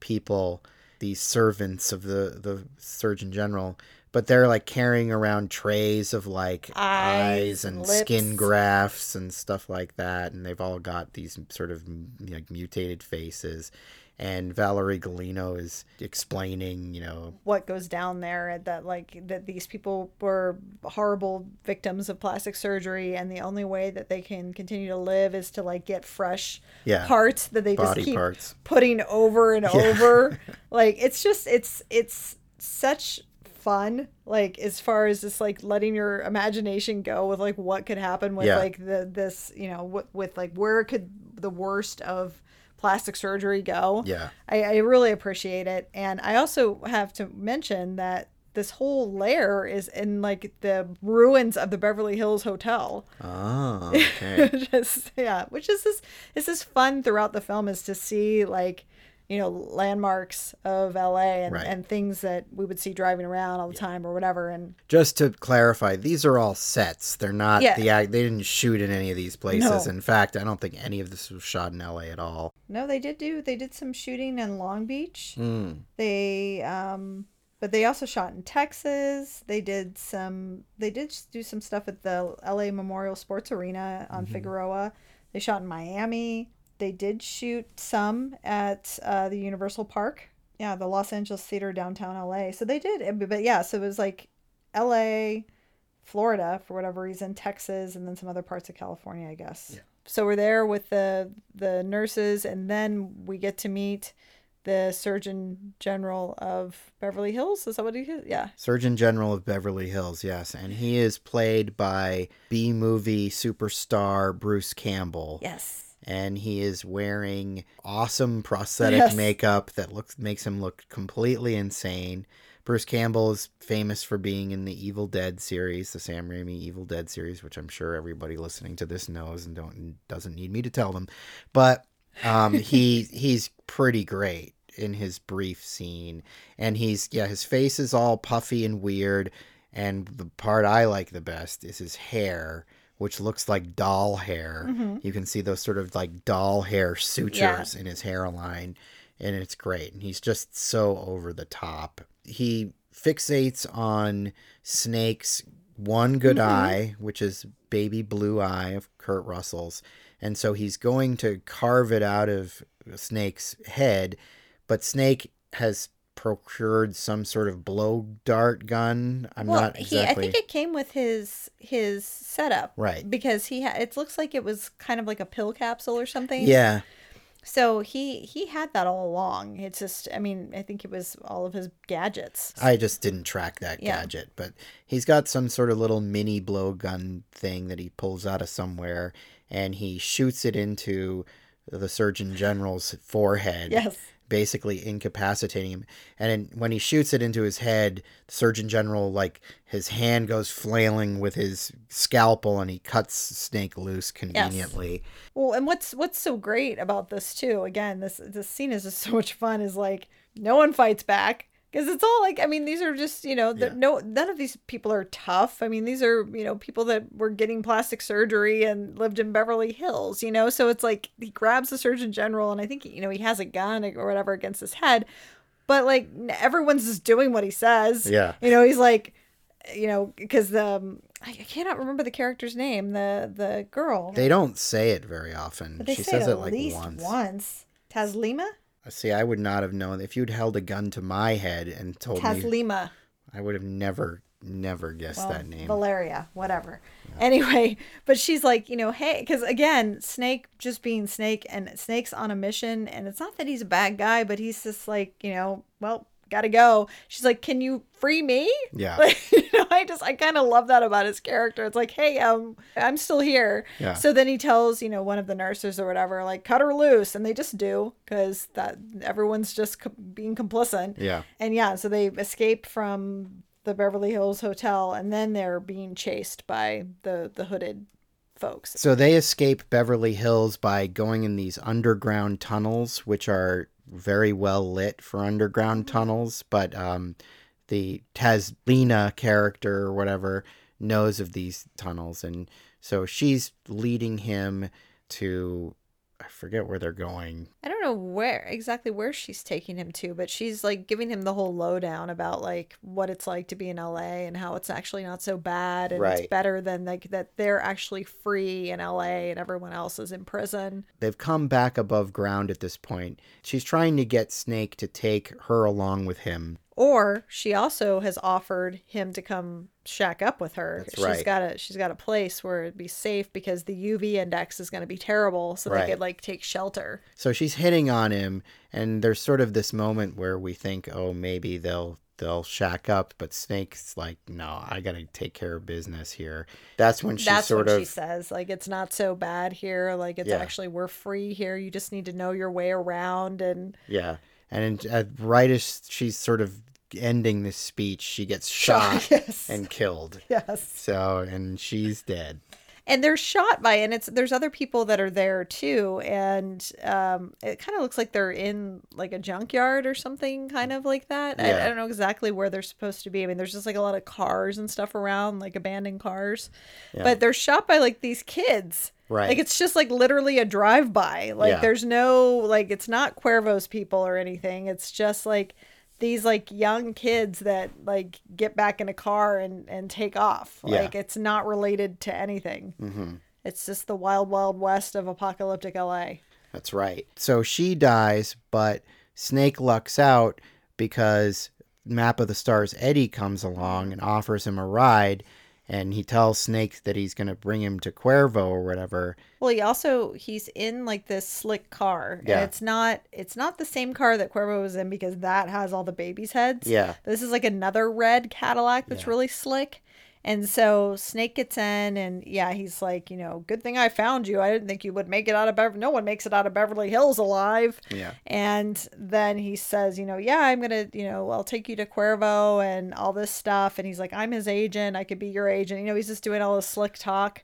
people. these servants of the the Surgeon General, but they're like carrying around trays of like Eyes eyes, and and skin grafts and stuff like that, and they've all got these sort of like mutated faces. And Valerie Golino is explaining, you know, what goes down there that like that these people were horrible victims of plastic surgery and the only way that they can continue to live is to like get fresh Yeah. parts that they Body just keep parts. putting over and over like it's just it's it's such fun like as far as just like letting your imagination go with like what could happen with Yeah. like the this you know with, with like where could the worst of plastic surgery go yeah, I, I really appreciate it. And I also have to mention that this whole lair is in like the ruins of the Beverly Hills Hotel. oh, okay, Just yeah, which is this is this fun throughout the film is to see like you know landmarks of LA and, Right. and things that we would see driving around all the time or whatever. And just to clarify, these are all sets. They're not Yeah. the act. They didn't shoot in any of these places. No. In fact, I don't think any of this was shot in L.A. at all. no, they did do they did some shooting in Long Beach. Mm. They um but they also shot in Texas. They did some they did do some stuff at the LA Memorial Sports Arena on Figueroa. They shot in Miami. They did shoot some at uh, the Universal Park. Yeah, the Los Angeles Theater downtown LA. So they did but yeah, so it was like LA, Florida for whatever reason, Texas and then some other parts of California, I guess. So we're there with the the nurses and then we get to meet the Surgeon General of Beverly Hills. Is that what he is? Yeah. Surgeon General of Beverly Hills, yes, and he is played by B movie superstar Bruce Campbell. Yes. And he is wearing awesome prosthetic Yes. makeup that looks makes him look completely insane. Bruce Campbell is famous for being in the Evil Dead series, the Sam Raimi Evil Dead series, which I'm sure everybody listening to this knows and don't doesn't need me to tell them. But um, he he's pretty great in his brief scene, and he's yeah his face is all puffy and weird, and the part I like the best is his hair, which looks like doll hair. Mm-hmm. You can see those sort of like doll hair sutures in his hairline, and it's great. And he's just so over the top. He fixates on Snake's one good mm-hmm. eye, which is baby blue eye of Kurt Russell's. And so he's going to carve it out of Snake's head, but Snake has procured some sort of blow dart gun. I'm Well, not he exactly I think it came with his his setup. Right. Because he ha- it looks like it was kind of like a pill capsule or something. Yeah. So he he had that all along. It's just I mean, I think it was all of his gadgets. I just didn't track that Yeah. gadget, but he's got some sort of little mini blowgun thing that he pulls out of somewhere and he shoots it into the Surgeon General's forehead. Yes. Basically incapacitating him. And then when he shoots it into his head, the Surgeon General, like, his hand goes flailing with his scalpel and he cuts Snake loose conveniently. Well, and what's what's so great about this too? Again, this this scene is just so much fun. Is like no one fights back because it's all like I mean these are just you know the, Yeah. no none of these people are tough. I mean these are you know people that were getting plastic surgery and lived in Beverly Hills. You know, so it's like he grabs the Surgeon General and I think you know he has a gun or whatever against his head, but like everyone's just doing what he says. Yeah. you know he's like. You know, because the um, I cannot remember the character's name. The the girl. They don't say it very often. She say says it it like once. once. Taslima? See, I would not have known if you'd held a gun to my head and told me. Taslima. I would have never, never guessed Well, that name. Valeria, whatever. Anyway, but she's like, you know, hey, because again, Snake just being Snake and Snake's on a mission. And it's not that he's a bad guy, but he's just like, you know, well, gotta go. She's like, can you free me? Yeah. Like, you know, I just, I kind of love that about his character. It's like, hey, um, I'm still here. Yeah. So then he tells, you know, one of the nurses or whatever, like, cut her loose. And they just do because that everyone's just co- being complicit. Yeah. And yeah, so they escape from the Beverly Hills Hotel and then they're being chased by the the hooded folks. So they escape Beverly Hills by going in these underground tunnels, which are very well lit for underground tunnels. But um, the Taslima character or whatever knows of these tunnels, and so she's leading him to I forget where they're going. I don't know where exactly where she's taking him to, but she's like giving him the whole lowdown about like what it's like to be in LA and how it's actually not so bad and Right. it's better than like that they're actually free in LA and everyone else is in prison. They've come back above ground at this point. She's trying to get Snake to take her along with him. Or she also has offered him to come shack up with her. That's she's right. got a she's got a place where it'd be safe because the UV index is going to be terrible, so Right. they could like take shelter. So she's hitting on him, and there's sort of this moment where we think, oh, maybe they'll they'll shack up, but Snake's like, no, I gotta take care of business here. That's when she That's sort what of she says. Like it's not so bad here. Like it's Yeah. actually we're free here. You just need to know your way around and yeah, and at, right as she's sort of ending this speech, she gets shot yes. and killed. yes. So and she's dead. and they're shot by and it's there's other people that are there too and um it kind of looks like they're in like a junkyard or something kind of like that I, Yeah. I don't know exactly where they're supposed to be i mean there's just like a lot of cars and stuff around like abandoned cars Yeah. but they're shot by like these kids Right. like it's just like literally a drive by like Yeah. there's no like it's not cuervo's people or anything it's just like these like young kids that like get back in a car and and take off Yeah. like it's not related to anything hmm it's just the wild, wild west of apocalyptic LA. That's right. So she dies, but Snake lucks out because Map of the Stars Eddie comes along and offers him a ride, and he tells Snake that he's going to bring him to Cuervo or whatever. Well, he also he's in like this slick car, Yeah. and it's not it's not the same car that Cuervo was in because that has all the babies' heads. Yeah. This is like another red Cadillac that's Yeah. really slick. And so Snake gets in, and yeah, he's like, you know, good thing I found you. I didn't think you would make it out of Beverly. No one makes it out of Beverly Hills alive. Yeah. And then he says, you know, yeah, I'm going to, you know, I'll take you to Cuervo and all this stuff. And he's like, I'm his agent. I could be your agent. You know, he's just doing all this slick talk.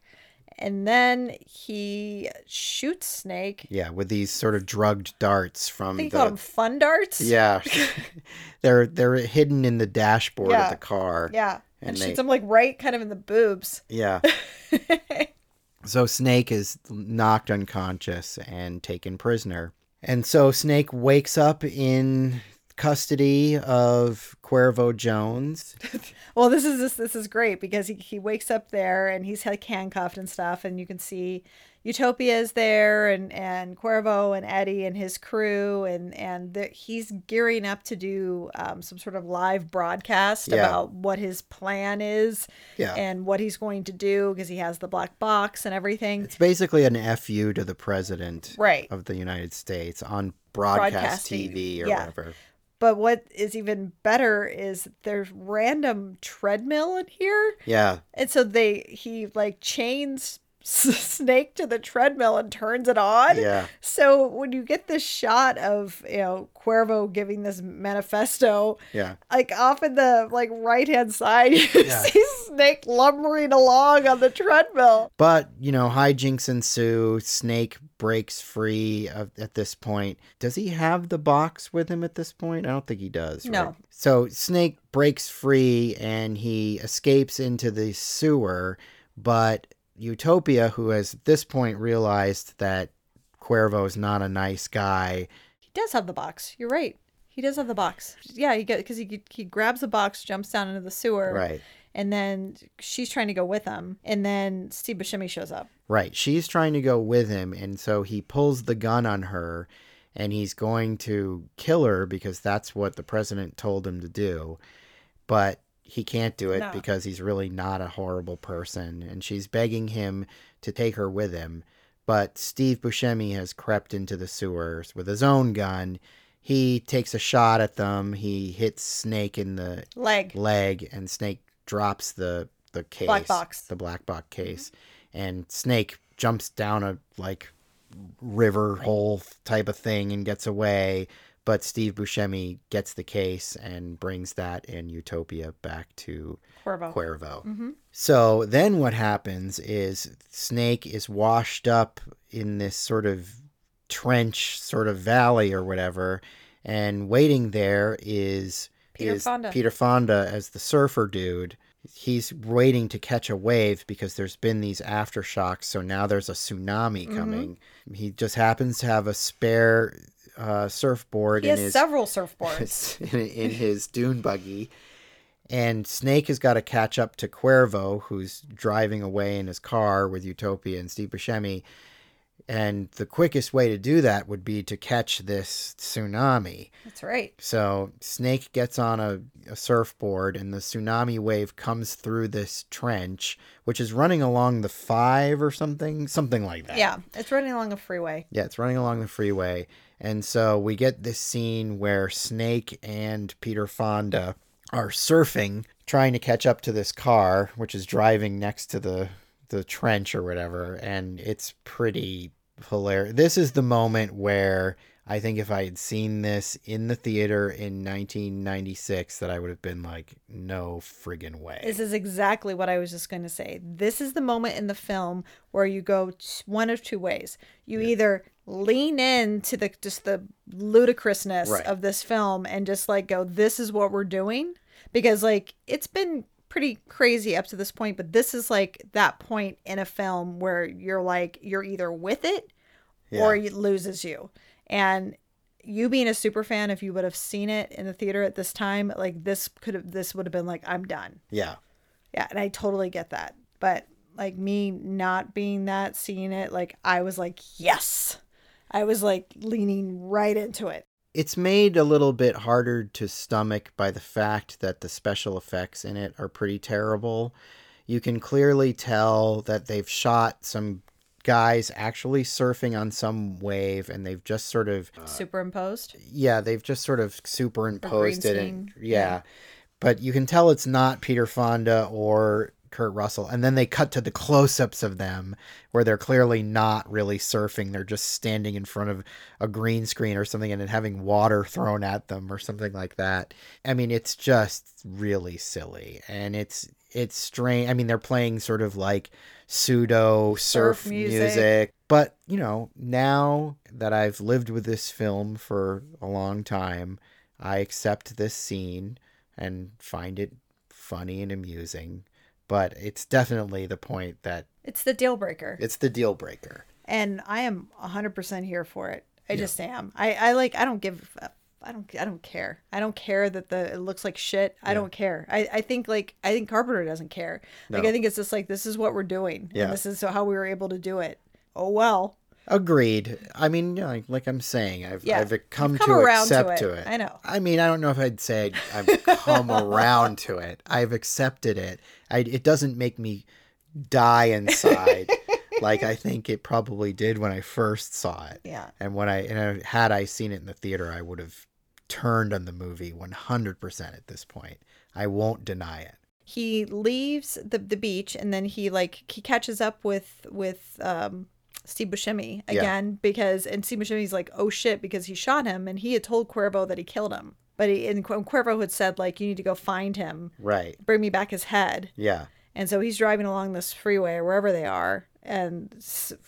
And then he shoots Snake. Yeah, with these sort of drugged darts I from think the called them fun darts. Yeah. they're they're hidden in the dashboard Yeah. of the car. Yeah. And, And shoots they- him like right kind of in the boobs. Yeah. so Snake is knocked unconscious and taken prisoner. And so Snake wakes up in custody of Cuervo Jones. Well, this is this, this is great because he, he wakes up there and he's like handcuffed and stuff, and you can see Utopia is there and and Cuervo and Eddie and his crew, and and the, he's gearing up to do um, some sort of live broadcast Yeah. about what his plan is Yeah. and what he's going to do because he has the black box and everything. It's basically an FU to the president Right. of the United States on broadcast, Broadcast TV, TV, or yeah. whatever. But what is even better is there's random treadmill in here. Yeah. And so they he like chains Snake to the treadmill and turns it on. Yeah. So when you get this shot of you know Cuervo giving this manifesto, Yeah. like off in the like right hand side, you Yeah. see Snake lumbering along on the treadmill. But, you know, hijinks ensue. Snake breaks free of, at this point. Does he have the box with him at this point? I don't think he does. No. right? So Snake breaks free and he escapes into the sewer, but Utopia, who has at this point realized that Cuervo is not a nice guy, He does have the box. You're right. He does have the box. Yeah, he because he he grabs the box, jumps down into the sewer, right? And then she's trying to go with him, and then Steve Buscemi shows up. Right. She's trying to go with him, and so he pulls the gun on her, and he's going to kill her because that's what the president told him to do. But he can't do it No. because he's really not a horrible person, and she's begging him to take her with him. But Steve Buscemi has crept into the sewers with his own gun. He takes a shot at them. He hits Snake in the Leg. leg and Snake drops the the case Black box. the black box case and Snake jumps down a like river hole type of thing and gets away but Steve Buscemi gets the case and brings that in Utopia back to Cuervo. Cuervo. Mm-hmm. So then what happens is Snake is washed up in this sort of trench sort of valley or whatever and waiting there is Peter is Fonda. Peter Fonda as the surfer dude he's waiting to catch a wave because there's been these aftershocks. So now there's a tsunami Mm-hmm. coming. He just happens to have a spare uh, surfboard He in has his several surfboards. in, in his dune buggy. And Snake has got to catch up to Cuervo, who's driving away in his car with Utopia and Steve Buscemi. And the quickest way to do that would be to catch this tsunami. That's right. So Snake gets on a, a surfboard, and the tsunami wave comes through this trench, which is running along the five or something, something like that. Yeah, it's running along a freeway. Yeah, it's running along the freeway. And so we get this scene where Snake and Peter Fonda are surfing, trying to catch up to this car, which is driving next to the the trench or whatever, and it's pretty hilarious. This is the moment where I think if I had seen this in the theater in 1996 that I would have been like no friggin' way. This is exactly what I was just going to say. This is the moment in the film where you go one of two ways. You either lean into the just the ludicrousness Right. of this film and just like go, "This is what we're doing," because like it's been pretty crazy up to this point, but this is like that point in a film where you're like you're either with it or it loses you. And you being a super fan, if you would have seen it in the theater at this time, like this could have this would have been like, I'm done. yeah. Yeah, and I totally get that. But like me not being that, seeing it, like I was like, yes. I was like leaning right into it. It's made a little bit harder to stomach by the fact that the special effects in it are pretty terrible. You can clearly tell that they've shot some guys actually surfing on some wave and they've just sort of uh, Superimposed. yeah, they've just sort of superimposed it and yeah. yeah. But you can tell it's not Peter Fonda or Kurt Russell. And then they cut to the close-ups of them where they're clearly not really surfing. They're just standing in front of a green screen or something and then having water thrown at them or something like that. I mean, it's just really silly and it's it's strange. I mean, they're playing sort of like pseudo surf, Surf music. music. But, you know, now that I've lived with this film for a long time, I accept this scene and find it funny and amusing. But it's definitely the point that It's the deal breaker. it's the deal breaker. and I am 100% here for it. I just am. I, I like I don't give a- I don't I don't care. I don't care that the it looks like shit. I don't care. I, I think like I think Carpenter doesn't care. Like I think it's just like this is what we're doing. Yeah. And this is so how we were able to do it. Oh well. Agreed. I mean, you know, like, like I'm saying, I've Yeah. I've come, come to around to accept it. to it. I know. I mean, I don't know if I'd say I'd, I've come around to it. I've accepted it. I, it doesn't make me die inside like I think it probably did when I first saw it. Yeah. And when I and I- had I seen it in the theater, I would have turned on the movie 100% at this point. I won't deny it. He leaves the the beach and then he like he catches up with with um Steve Buscemi Yeah. again because and Steve Buscemi's like oh shit because he shot him and he had told Cuervo that he killed him. But he, and Cu- Cuervo had said like you need to go find him, Right. bring me back his head. Yeah. And so he's driving along this freeway or wherever they are, and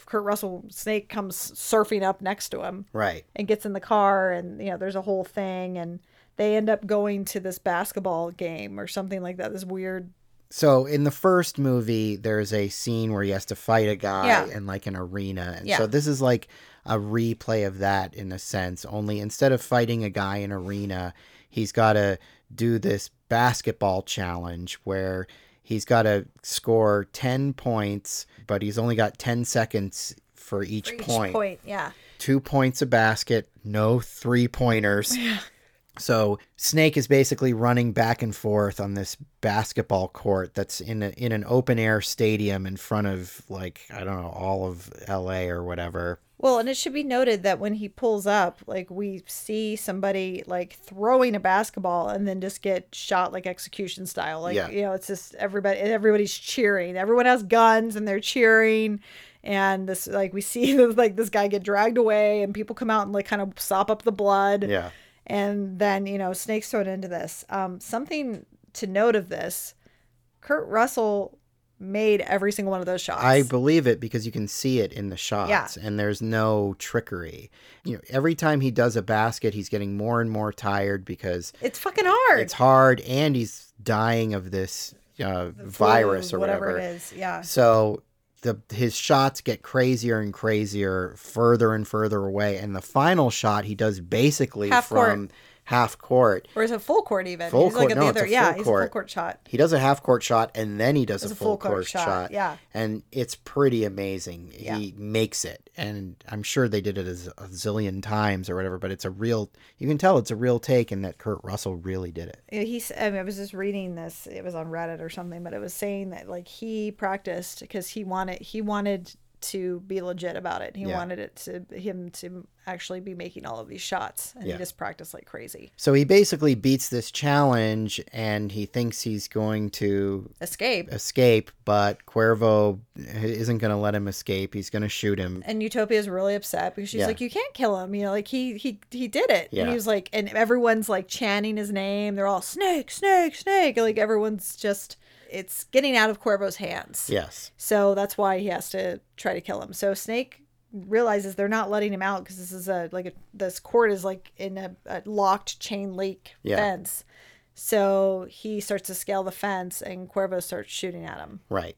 Kurt Russell Snake comes surfing up next to him Right. and gets in the car, and you know there's a whole thing, and they end up going to this basketball game or something like that. This weird, So in the first movie, there's a scene where he has to fight a guy Yeah. in like an arena, and Yeah. so this is like a replay of that in a sense. Only instead of fighting a guy in arena, he's got to do this basketball challenge where he's got to score ten points, but he's only got ten seconds for each, for each point. point. Yeah, Two points a basket, no three pointers. So Snake is basically running back and forth on this basketball court that's in a, in an open air stadium in front of like I don't know all of L.A. or whatever. Well, and it should be noted that when he pulls up, like we see somebody like throwing a basketball and then just get shot like execution style. Like Yeah. you know, it's just everybody everybody's cheering. Everyone has guns and they're cheering. And this like we see like this guy get dragged away and people come out and like kind of sop up the blood. Yeah, And then, you know, snakes thrown into this. Um, something to note of this, Kurt Russell made every single one of those shots. I believe it because you can see it in the shots, and there's no trickery. You know, every time he does a basket, he's getting more and more tired because it's fucking hard. it's hard, and he's dying of this uh, virus or whatever. it is. Yeah. So the his shots get crazier and crazier, further and further away, and the final shot he does basically Half court. Half court. Or is it full court even? Full he's court- like no, the it's other. a yeah, full he's a full court. court shot. He does a half court shot and then he does It's a full, court, shot. Yeah. And it's pretty amazing. Yeah. He makes it. And I'm sure they did it a zillion times or whatever, but it's a real, you can tell it's a real take and that Kurt Russell really did it. Yeah, He's. I, mean, I was just reading this. It was on Reddit or something, but it was saying that like he practiced because he wanted he wanted to be legit about it. He Yeah. wanted it to him to actually be making all of these shots, and Yeah. he just practiced like crazy. So he basically beats this challenge and he thinks he's going to Escape. escape, but Cuervo isn't going to let him escape. He's going to shoot him. And Utopia is really upset because she's Yeah. like, "You can't kill him." You know, like he he he did it. Yeah. And he was like, and everyone's like chanting his name. They're all snake, snake, snake. Like everyone's just, it's getting out of Cuervo's hands. Yes. So that's why he has to try to kill him. So Snake realizes they're not letting him out because this is a like a, this court is like in a, a locked chain link Yeah. fence. So he starts to scale the fence, and Cuervo starts shooting at him. Right.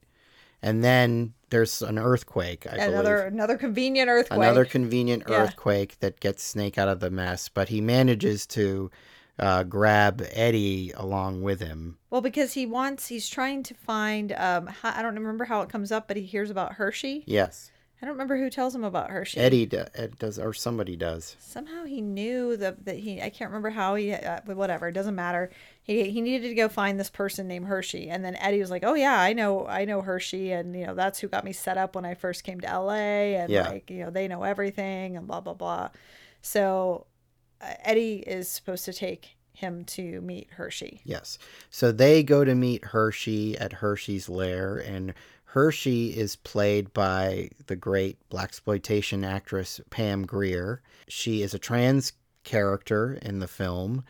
And then there's an earthquake, I another believe. another convenient earthquake. Another convenient Yeah. earthquake that gets Snake out of the mess, but he manages to uh, grab Eddie along with him. well, because he wants he's trying to find. Um, how, I don't remember how it comes up, but he hears about Hershey. Yes. I don't remember who tells him about Hershey. Eddie do, Ed does, or somebody does. somehow he knew that that he I can't remember how he uh, but whatever it doesn't matter he he needed to go find this person named Hershey and then Eddie was like oh yeah I know I know Hershey and you know that's who got me set up when I first came to LA and Yeah. like you know they know everything and blah blah blah so Eddie is supposed to take him to meet Hershey Yes. So they go to meet Hershey at Hershey's lair, and Hershey is played by the great black exploitation actress Pam Grier. She is a trans character in the film.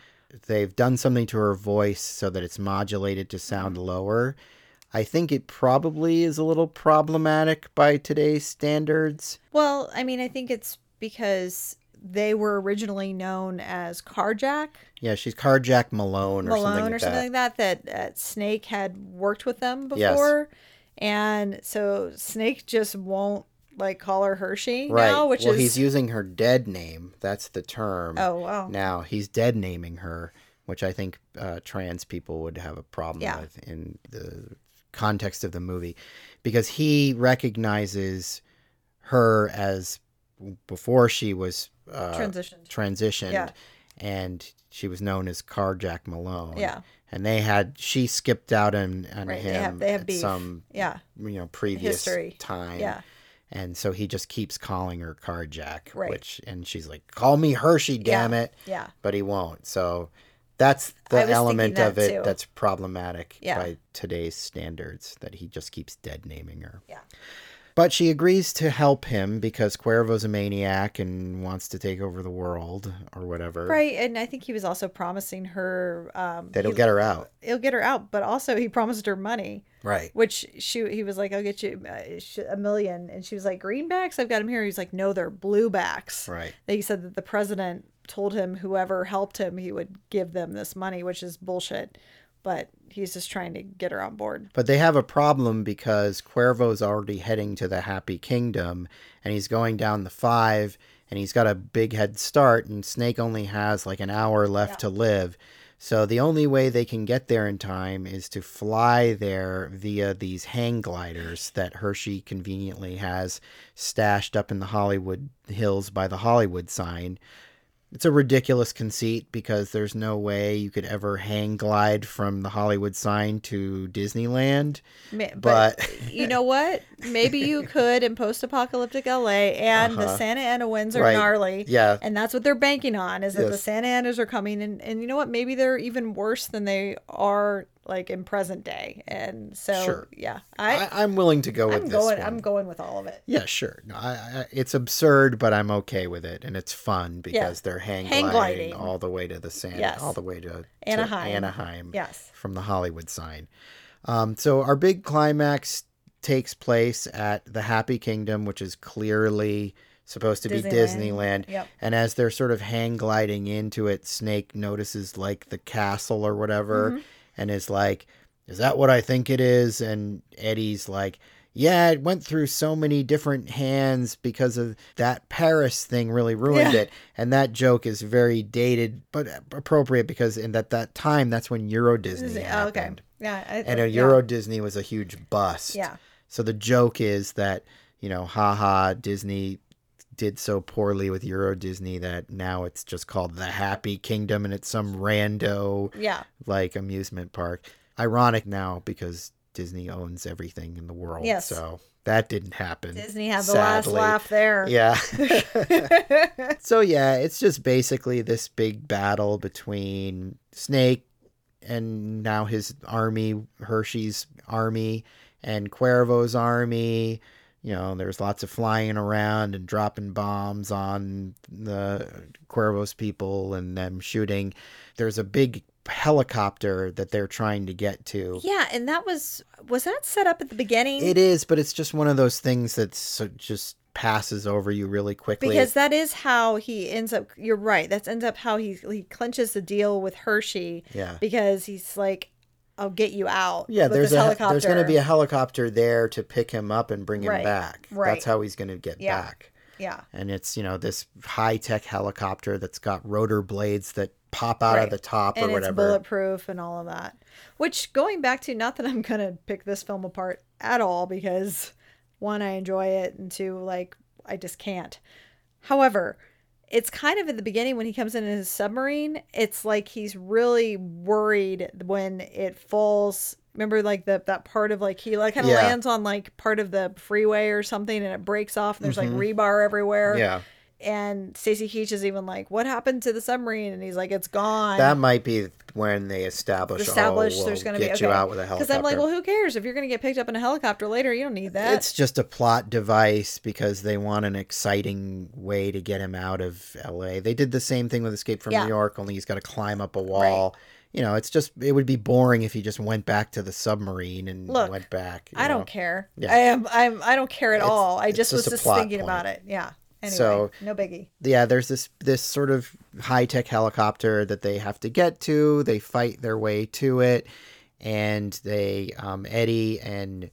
They've done something to her voice so that it's modulated to sound mm-hmm. lower. I think it probably is a little problematic by today's standards. well I mean I think it's because they were originally known as Carjack Yeah, she's Carjack Malone or Malone something like or something that. like that. That uh, Snake had worked with them Yes. before, and so Snake just won't like call her Hershey Right. now, which is well, is he's using her dead name. That's the term. oh wow, Now he's dead naming her, which I think uh, trans people would have a problem Yeah. with in the context of the movie, because he recognizes her as before she was uh, transitioned. transitioned, Yeah. and she was known as Carjack Malone. Yeah, and they had she skipped out on, on Right, him they have- they have at beef. some yeah, you know previous History. time. yeah, And so he just keeps calling her Carjack, Right. which and she's like, "Call me Hershey, damn it!" yeah. But he won't. So that's the element thinking of it too. that's problematic Yeah. by today's standards. That he just keeps dead naming her. Yeah. But she agrees to help him because Cuervo's a maniac and wants to take over the world or whatever. Right, and I think he was also promising her um, That he'll he- get her out. he'll get her out, but also he promised her money. Right. Which she he was like, I'll get you uh, a million, and she was like, greenbacks. I've got them here. He's like, no, they're bluebacks. Right. They said that the president told him whoever helped him, he would give them this money, which is bullshit. But he's just trying to get her on board. But they have a problem because Cuervo's already heading to the Happy Kingdom and he's going down the five and he's got a big head start and Snake only has like an hour left Yeah. to live. So the only way they can get there in time is to fly there via these hang gliders that Hershey conveniently has stashed up in the Hollywood Hills by the Hollywood sign. It's a ridiculous conceit because there's no way you could ever hang glide from the Hollywood sign to Disneyland. Ma- But- you know what? Maybe you could in post-apocalyptic LA, and the Uh-huh. Santa Ana winds are Right. gnarly. Yeah. And that's what they're banking on is that the Santa Anas are coming and, and you know what? Maybe they're even worse than they are like in present day. And so Sure. yeah. I, I, I'm willing to go with I'm this going one. I'm going with all of it. Yeah, sure. No, I, I, it's absurd, but I'm okay with it, and it's fun because they're hang, Hang gliding, gliding. all the way to the sand, Yes. all the way to to Anaheim. Anaheim Yes. from the Hollywood sign. Um, so our big climax takes place at the Happy Kingdom, which is clearly supposed to be Disneyland. Disneyland. Yep. And as they're sort of hang gliding into it, Snake notices like the castle or whatever, Mm-hmm. And is like, Is that what I think it is? And Eddie's like, Yeah, it went through so many different hands because of that Paris thing really ruined Yeah. it. And that joke is very dated but appropriate because in that, that time that's when Euro Disney Oh, okay. happened. Yeah. I, And a yeah. Euro Disney was a huge bust. Yeah. So the joke is that, you know, haha, Disney did so poorly with Euro Disney that now it's just called the Happy Kingdom and it's some rando Yeah. like amusement park. Ironic now because Disney owns everything in the world. Yes. So that didn't happen. Disney had the last laugh there. Yeah. so yeah, it's just basically this big battle between Snake and now his army, Hershey's army, and Cuervo's army. You know, there's lots of flying around and dropping bombs on the Cuervo's people and them shooting. There's a big helicopter that they're trying to get to. Yeah, and that was was that set up at the beginning? It is, but it's just one of those things that so just passes over you really quickly. because that is how he ends up. You're right. That ends up how he he clinches the deal with Hershe yeah. because he's like, "I'll get you out." Yeah, there's a helicopter. there's going to be a helicopter there to pick him up and bring him Right, back. right. That's how he's going to get Yeah. back. yeah. And it's you know this high tech helicopter that's got rotor blades that pop out of the top and or it's whatever. bulletproof and all of that. Which going back to not that I'm gonna pick this film apart at all because one I enjoy it and two like I just can't. However, it's kind of at the beginning when he comes in his submarine. It's like he's really worried when it falls. Remember, like the that part of like he like kind of Yeah. lands on like part of the freeway or something, and it breaks off. And there's like rebar everywhere. Mm-hmm. yeah, And Stacy Keach is even like, "What happened to the submarine?" And he's like, "It's gone." that might be when they establish. establish oh, there's going to be get okay. you out with a Because helicopter. I'm like, well, who cares if you're going to get picked up in a helicopter later? You don't need that. It's just a plot device because they want an exciting way to get him out of LA. They did the same thing with Escape from Yeah. New York, only he's got to climb up a wall. You know, it's just it would be boring if he just went back to the submarine and Look, went back. I know? don't care. Yeah. I am. I'm. I don't care at It's- all. I just was just just thinking point. about it. Yeah. Anyway, So- no biggie. yeah, there's this this sort of high tech helicopter that they have to get to. They fight their way to it, and they um, Eddie and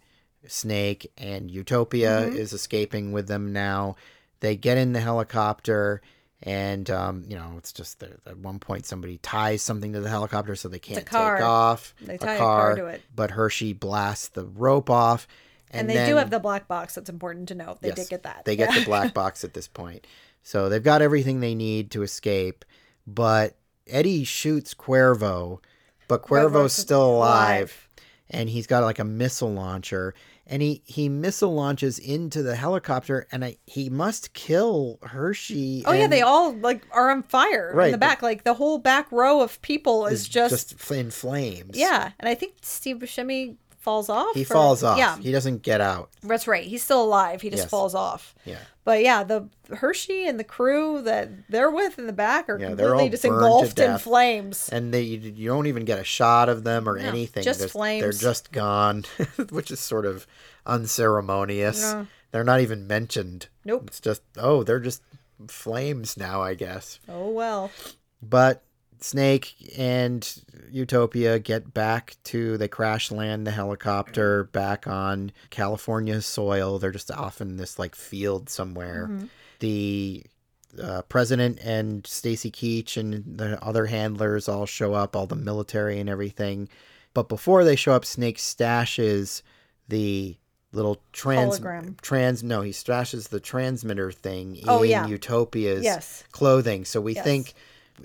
Snake and Utopia Mm-hmm. is escaping with them now. They get in the helicopter, and um, you know it's just that at one point somebody ties something to the helicopter so they can't car. take off. They tie a car to it. but Hershe blasts the rope off. And, And, they then, do have the black box. That's important to note. They Yes, did get that. They get Yeah. the black box at this point. So they've got everything they need to escape. But Eddie shoots Cuervo, but Cuervo's still alive. And he's got like a missile launcher. And he, he missile launches into the helicopter and I, he must kill Hershe. Oh yeah, they all like are on fire in Right, the the- back. Like the whole back row of people is, just, just in flames. yeah. And I think Steve Buscemi falls off. He or- falls off. Yeah, He doesn't get out. that's right. He's still alive. He just Yes. falls off. Yeah. But yeah, the Hershe and the crew that they're with in the back are Yeah, completely just engulfed in flames. and they you, don't even get a shot of them or No, anything. just They're- flames. They're just gone, which is sort of unceremonious. Yeah. They're not even mentioned. Nope. It's just oh, they're just flames now, I guess. Oh well. But Snake and Utopia get back to they crash land the helicopter back on California soil. They're just off in this like field somewhere. Mm-hmm. The uh, president and Stacy Keach and the other handlers all show up, all the military and everything. But before they show up, Snake stashes the little trans Hologram. trans no he stashes the transmitter thing Oh, in yeah. Utopia's Yes. clothing. So we Yes. think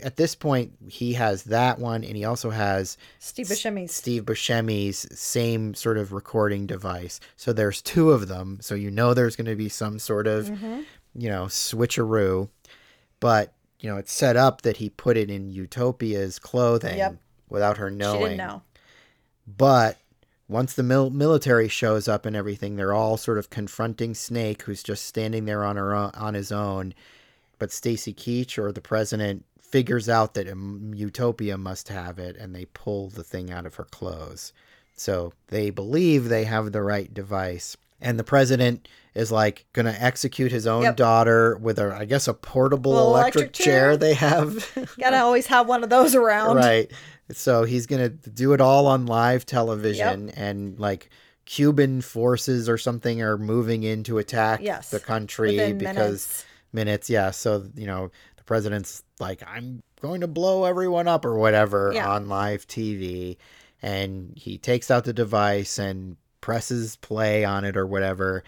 at this point he has that one and he also has Steve Buscemi's. Steve Buscemi's same sort of recording device. So there's two of them. So you know there's going to be some sort of, Mm-hmm. you know, switcheroo. But, you know, it's set up that he put it in Utopia's clothing Yep. without her She knowing. didn't know. But once the mil- military shows up and everything, they're all sort of confronting Snake, who's just standing there on her own, on his own. But Stacy Keach or the president figures out that um, Utopia must have it, and they pull the thing out of her clothes. So they believe they have the right device. and the president is like going to execute his own Yep. daughter with a I guess a portable Little electric, electric chair. chair. they have. Gotta always have one of those around. right. So he's going to do it all on live television and like Cuban forces or something are moving in to attack Yes. the country Within because minutes. minutes. Yeah. So, you know, the president's like, I'm going to blow everyone up or whatever Yeah. on live TV. And he takes out the device and presses play on it or whatever.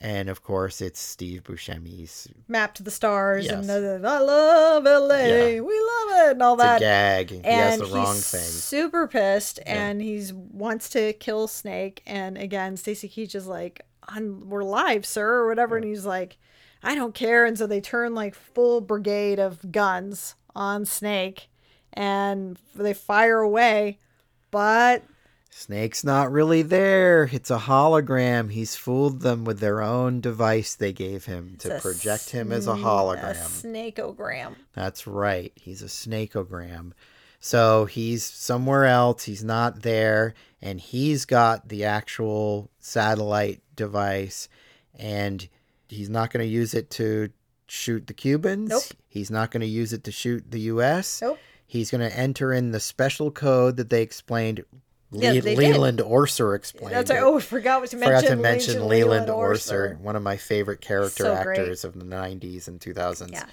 And of course, it's Steve Buscemi's Map to the stars Yes. and the, I love LA. Yeah. We love it and all it's that. gag. he has and the wrong he's thing. super pissed Yeah. and he's wants to kill Snake and again Stacy Keach is like I'm, we're live sir or whatever and he's like I don't care and so they turn like full brigade of guns on Snake and they fire away but Snake's not really there. It's a hologram. He's fooled them with their own device they gave him to project him as a hologram. a snakeogram That's right. He's a snakeogram. So he's somewhere else. He's not there. And he's got the actual satellite device. And he's not going to use it to shoot the Cubans. Nope. He's not going to use it to shoot the U.S. Nope. He's going to enter in the special code that they explained. Yeah, Le- they did. Leland Orser explained that's right oh I forgot what you Forgot to mention Leland Leland Orser. Orser, one of my favorite character So great. actors of the 90s and 2000s. Yeah.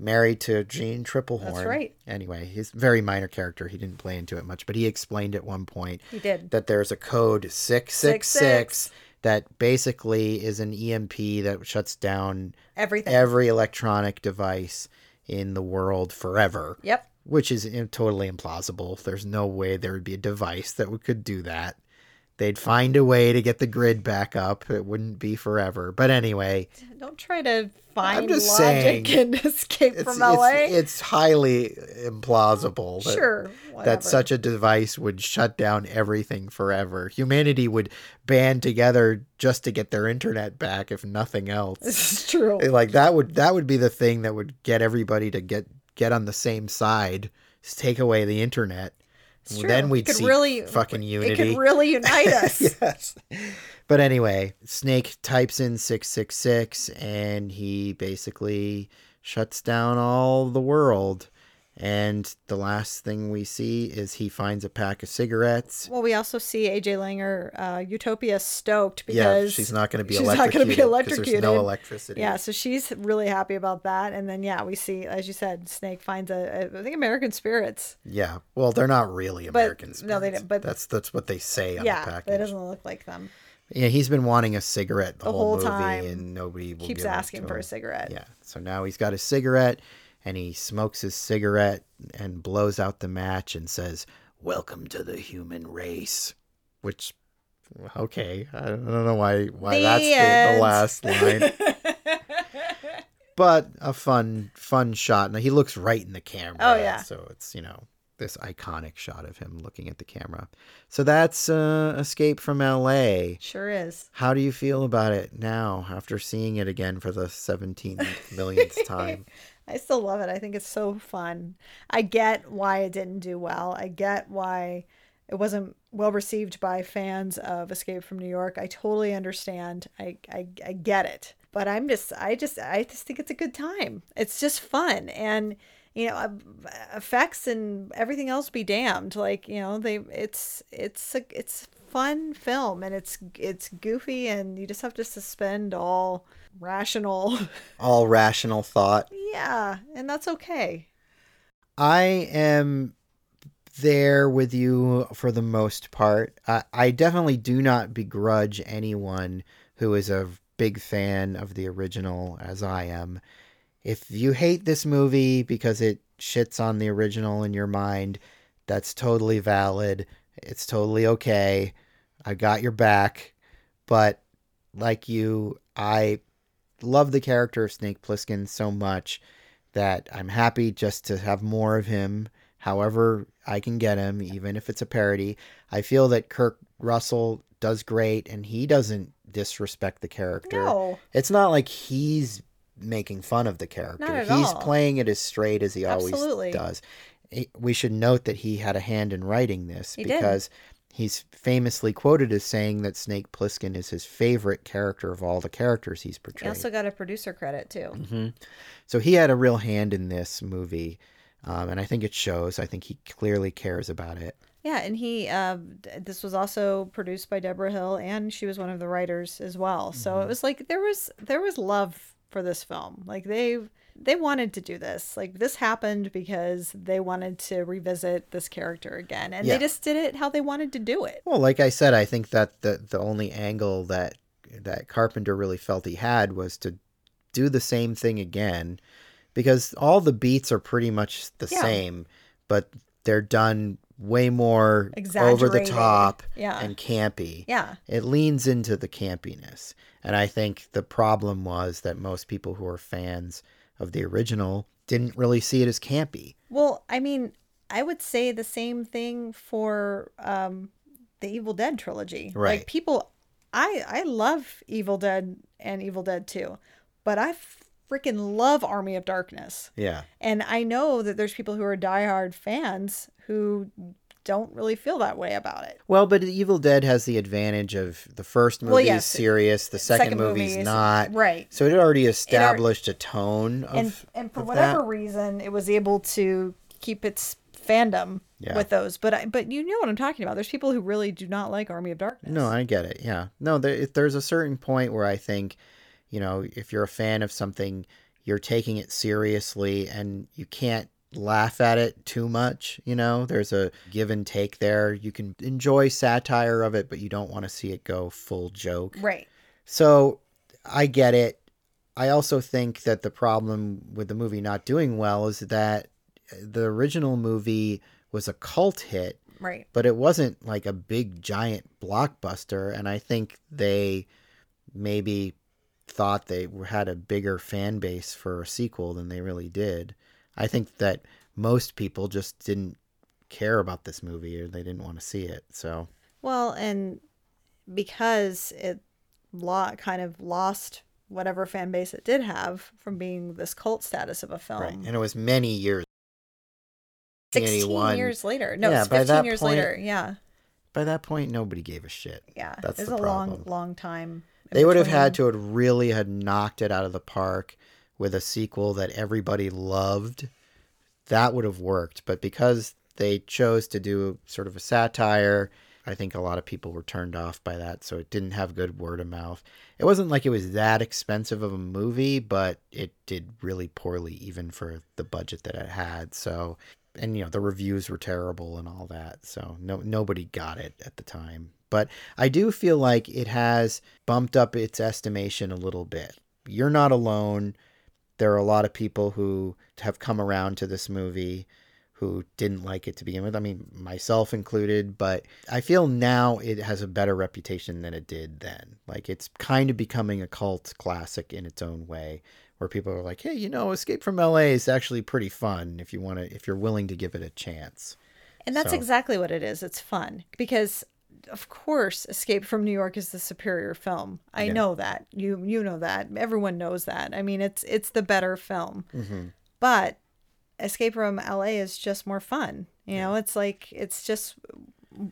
Married to Jeanne Tripplehorn. That's right. Anyway, he's a very minor character. He didn't play into it much, but he explained at one point he did that there's a code 666 666. That basically is an EMP that shuts down everything every electronic device in the world forever, yep which is totally implausible. There's no way there would be a device that could do that. They'd find a way to get the grid back up. It wouldn't be forever. But anyway, Don't try to find just logic saying, and escape it's, from LA. it's, it's highly implausible that, sure, that such a device would shut down everything forever. Humanity would band together just to get their internet back, if nothing else. This is true. like that would that would be the thing that would get everybody to get get on the same side. Just take away the internet. It's true. then we'd see really fucking It could really unite us. yes. But anyway, Snake types in 666 and he basically shuts down all the world. And the last thing we see is he finds a pack of cigarettes. Well, we also see AJ Langer, uh, Utopia, stoked Yeah, because she's not going to be she's not electrocuted. gonna be 'cause There's electrocuted. no electricity. Yeah, so she's really happy about that. And then yeah, we see, as you said, Snake finds a, a I think American Spirits. Yeah. Well, they're not really But- Americans. no, they don't- but- that's that's what they say on yeah, the package. doesn't look like them. Yeah, he's been wanting a cigarette the, The whole, whole movie, time. and nobody will Keeps asking to for him. a cigarette. Yeah. So now he's got a cigarette and he smokes his cigarette and blows out the match and says, Welcome to the human race. Which, okay. I don't know why, why The that's the, the last line. but a fun, fun shot. Now he looks right in the camera. Oh, yeah. So it's, you know, this iconic shot of him looking at the camera. So that's uh, Escape from LA. Sure is. How do you feel about it now after seeing it again for the seventeenth millionth time? I still love it. I think it's so fun. I get why it didn't do well. I get why it wasn't well received by fans of Escape from New York. I totally understand. I, I, I get it. But I'm just, I just, I just think it's a good time. It's just fun. And, you know, uh, effects and everything else be damned. Like, you know, they, it's, it's a, it's fun film and it's, it's goofy and you just have to suspend all rational. All rational thought. yeah. And that's okay. I am there with you for the most part. I, I definitely do not begrudge anyone who is a big fan of the original as I am. If you hate this movie because it shits on the original in your mind, that's totally valid. It's totally okay. I got your back. But like you, I love the character of Snake Plissken so much that I'm happy just to have more of him, however I can get him, even if it's a parody. I feel that Kurt Russell does great and he doesn't disrespect the character. No. It's not like he's making fun of the character. He's all. playing it as straight as he Absolutely. always does. We should note that he had a hand in writing this He did. He's famously quoted as saying that Snake Plissken is his favorite character of all the characters he's portrayed. He also got a producer credit too. hmm So he had a real hand in this movie, um, and I think it shows. I think he clearly cares about it. Yeah, and he uh, this was also produced by Debra Hill, and she was one of the writers as well. So Mm-hmm. it was like there was there was love for this film. Like they they wanted to do this. Like this happened because they wanted to revisit this character again, and Yeah. they just did it how they wanted to do it. Well, like I said, I think that the the only angle that that Carpenter really felt he had was to do the same thing again, because all the beats are pretty much the Yeah. same, but they're done way more over the top Yeah. and campy. Yeah, It leans into the campiness. And I think the problem was that most people who are fans of the original didn't really see it as campy. Well, I mean, I would say the same thing for um, the Evil Dead trilogy. Right. Like people, I I love Evil Dead and Evil Dead 2, but I freaking love Army of Darkness. Yeah. And I know that there's people who are diehard fans who don't really feel that way about it. Well, but Evil Dead has the advantage of the first movie Well, is serious, the second, Second movie's movie is- not. right. So it already established a tone of And and for whatever that. reason, it was able to keep its fandom Yeah. with those. But I, but you know what I'm talking about. There's people who really do not like Army of Darkness. No, I get it. Yeah. No, there, if there's a certain point where I think, you know, if you're a fan of something, you're taking it seriously and you can't laugh at it too much. You know, there's a give and take there. You can enjoy satire of it, but you don't want to see it go full joke. Right. So I get it. I also think that the problem with the movie not doing well is that the original movie was a cult hit Right. but it wasn't like a big giant blockbuster and i think they maybe thought they had a bigger fan base for a sequel than they really did i think that most people just didn't care about this movie or they didn't want to see it so Well, and because it lo- kind of lost whatever fan base it did have from being this cult status of a film. right and it was many years 16 1981. years later. No, Yeah, it's by 15 that years point- later. Yeah. by that point nobody gave a shit Yeah. That's it's the a long, problem. long time. in they would have had to have really had knocked it out of the park with a sequel that everybody loved that would have worked. But because they chose to do sort of a satire i think a lot of people were turned off by that so it didn't have good word of mouth. It wasn't like it was that expensive of a movie but it did really poorly even for the budget that it had. So and you know the reviews were terrible and all that so no nobody got it at the time. But i do feel like it has bumped up its estimation a little bit. You're not alone there are a lot of people who have come around to this movie who didn't like it to begin with. I mean myself included but i feel now it has a better reputation than it did then. Like it's kind of becoming a cult classic in its own way where people are like hey you know escape from la is actually pretty fun if you want to if you're willing to give it a chance. And that's So- exactly what it is. It's fun because, of course, Escape from New York is the superior film. I Yeah. know that. You you know that. Everyone knows that. I mean, it's it's the better film. mm-hmm. But Escape from LA is just more fun. You know, it's like it's just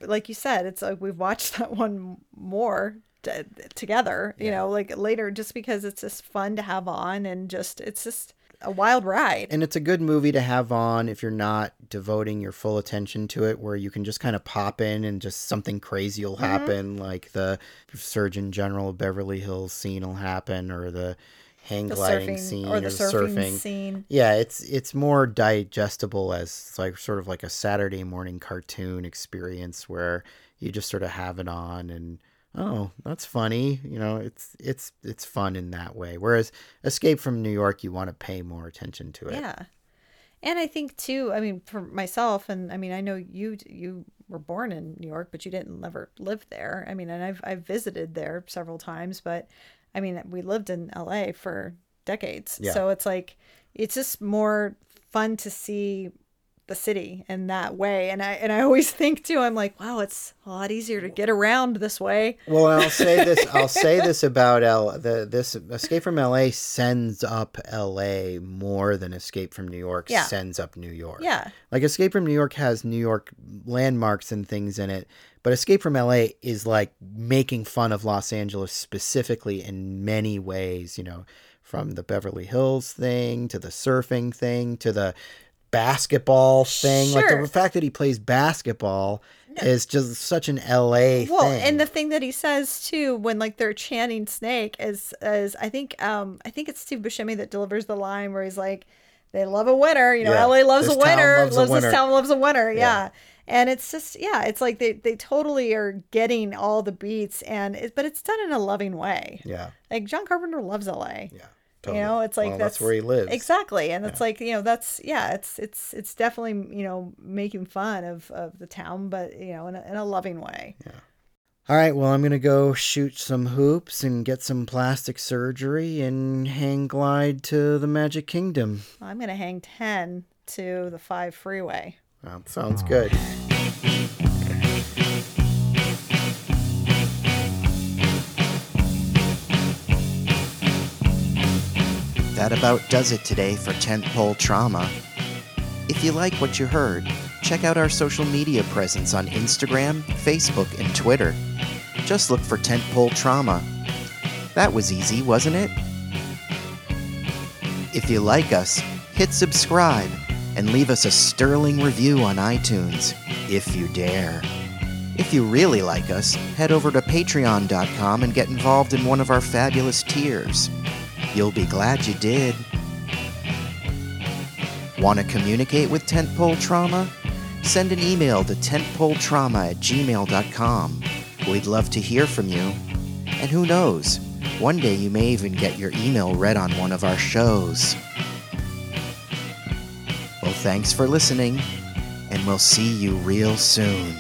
like you said. It's like we've watched that one more t- together. You Yeah. know, like later, just because it's just fun to have on and just it's just a wild ride. and it's a good movie to have on if you're not devoting your full attention to it where you can just kind of pop in and just something crazy will mm-hmm. happen like the surgeon general of beverly hills scene will happen or the hang the gliding surfing scene or the surfing, scene. yeah it's it's more digestible as like sort of like a saturday morning cartoon experience where you just sort of have it on and oh that's funny you know it's it's it's fun in that way whereas escape from new york you want to pay more attention to it Yeah. And I think too, I mean, for myself, and I mean, I know you you were born in New York, but you didn't ever live there. I mean, and I've I've visited there several times, but I mean, we lived in LA for decades. Yeah. So it's like it's just more fun to see the city in that way. And I and I always think too, I'm like, wow, it's a lot easier to get around this way. Well, I'll say this. I'll say this about L. The this Escape from L.A. sends up L.A. more than Escape from New York Yeah. sends up New York. Yeah. Like Escape from New York has New York landmarks and things in it, but Escape from LA is like making fun of Los Angeles specifically in many ways, you know, from the Beverly Hills thing to the surfing thing to the basketball thing. Like the fact that he plays basketball is just such an LA thing. Well, thing. and the thing that he says too, when like they're chanting Snake, is is I think um I think it's Steve Buscemi that delivers the line where he's like, "They love a winner, you know, Yeah. LA loves This a winner, loves a winner." this town loves a winner." Yeah. Yeah. And it's just yeah, it's like they they totally are getting all the beats and it, but it's done in a loving way. yeah. Like John Carpenter loves LA. Yeah. You know, it's like Well, that's, that's where he lives. Exactly, and it's like you know that's yeah, it's it's it's definitely you know making fun of of the town, but you know in a, in a loving way. Yeah. All right, well, I'm going to go shoot some hoops and get some plastic surgery and hang glide to the Magic Kingdom. I'm gonna hang ten to the five freeway. Well, sounds good. That about does it today for Tentpole Trauma. If you like what you heard, check out our social media presence on Instagram, Facebook, and Twitter. Just look for Tentpole Trauma. That was easy, wasn't it? If you like us, hit subscribe and leave us a sterling review on iTunes, if you dare. If you really like us, head over to patreon.com and get involved in one of our fabulous tiers. You'll be glad you did. Want to communicate with Tentpole Trauma? Send an email to tentpoletrauma at gmail.com. We'd love to hear from you. And who knows, one day you may even get your email read on one of our shows. Well, thanks for listening, and we'll see you real soon.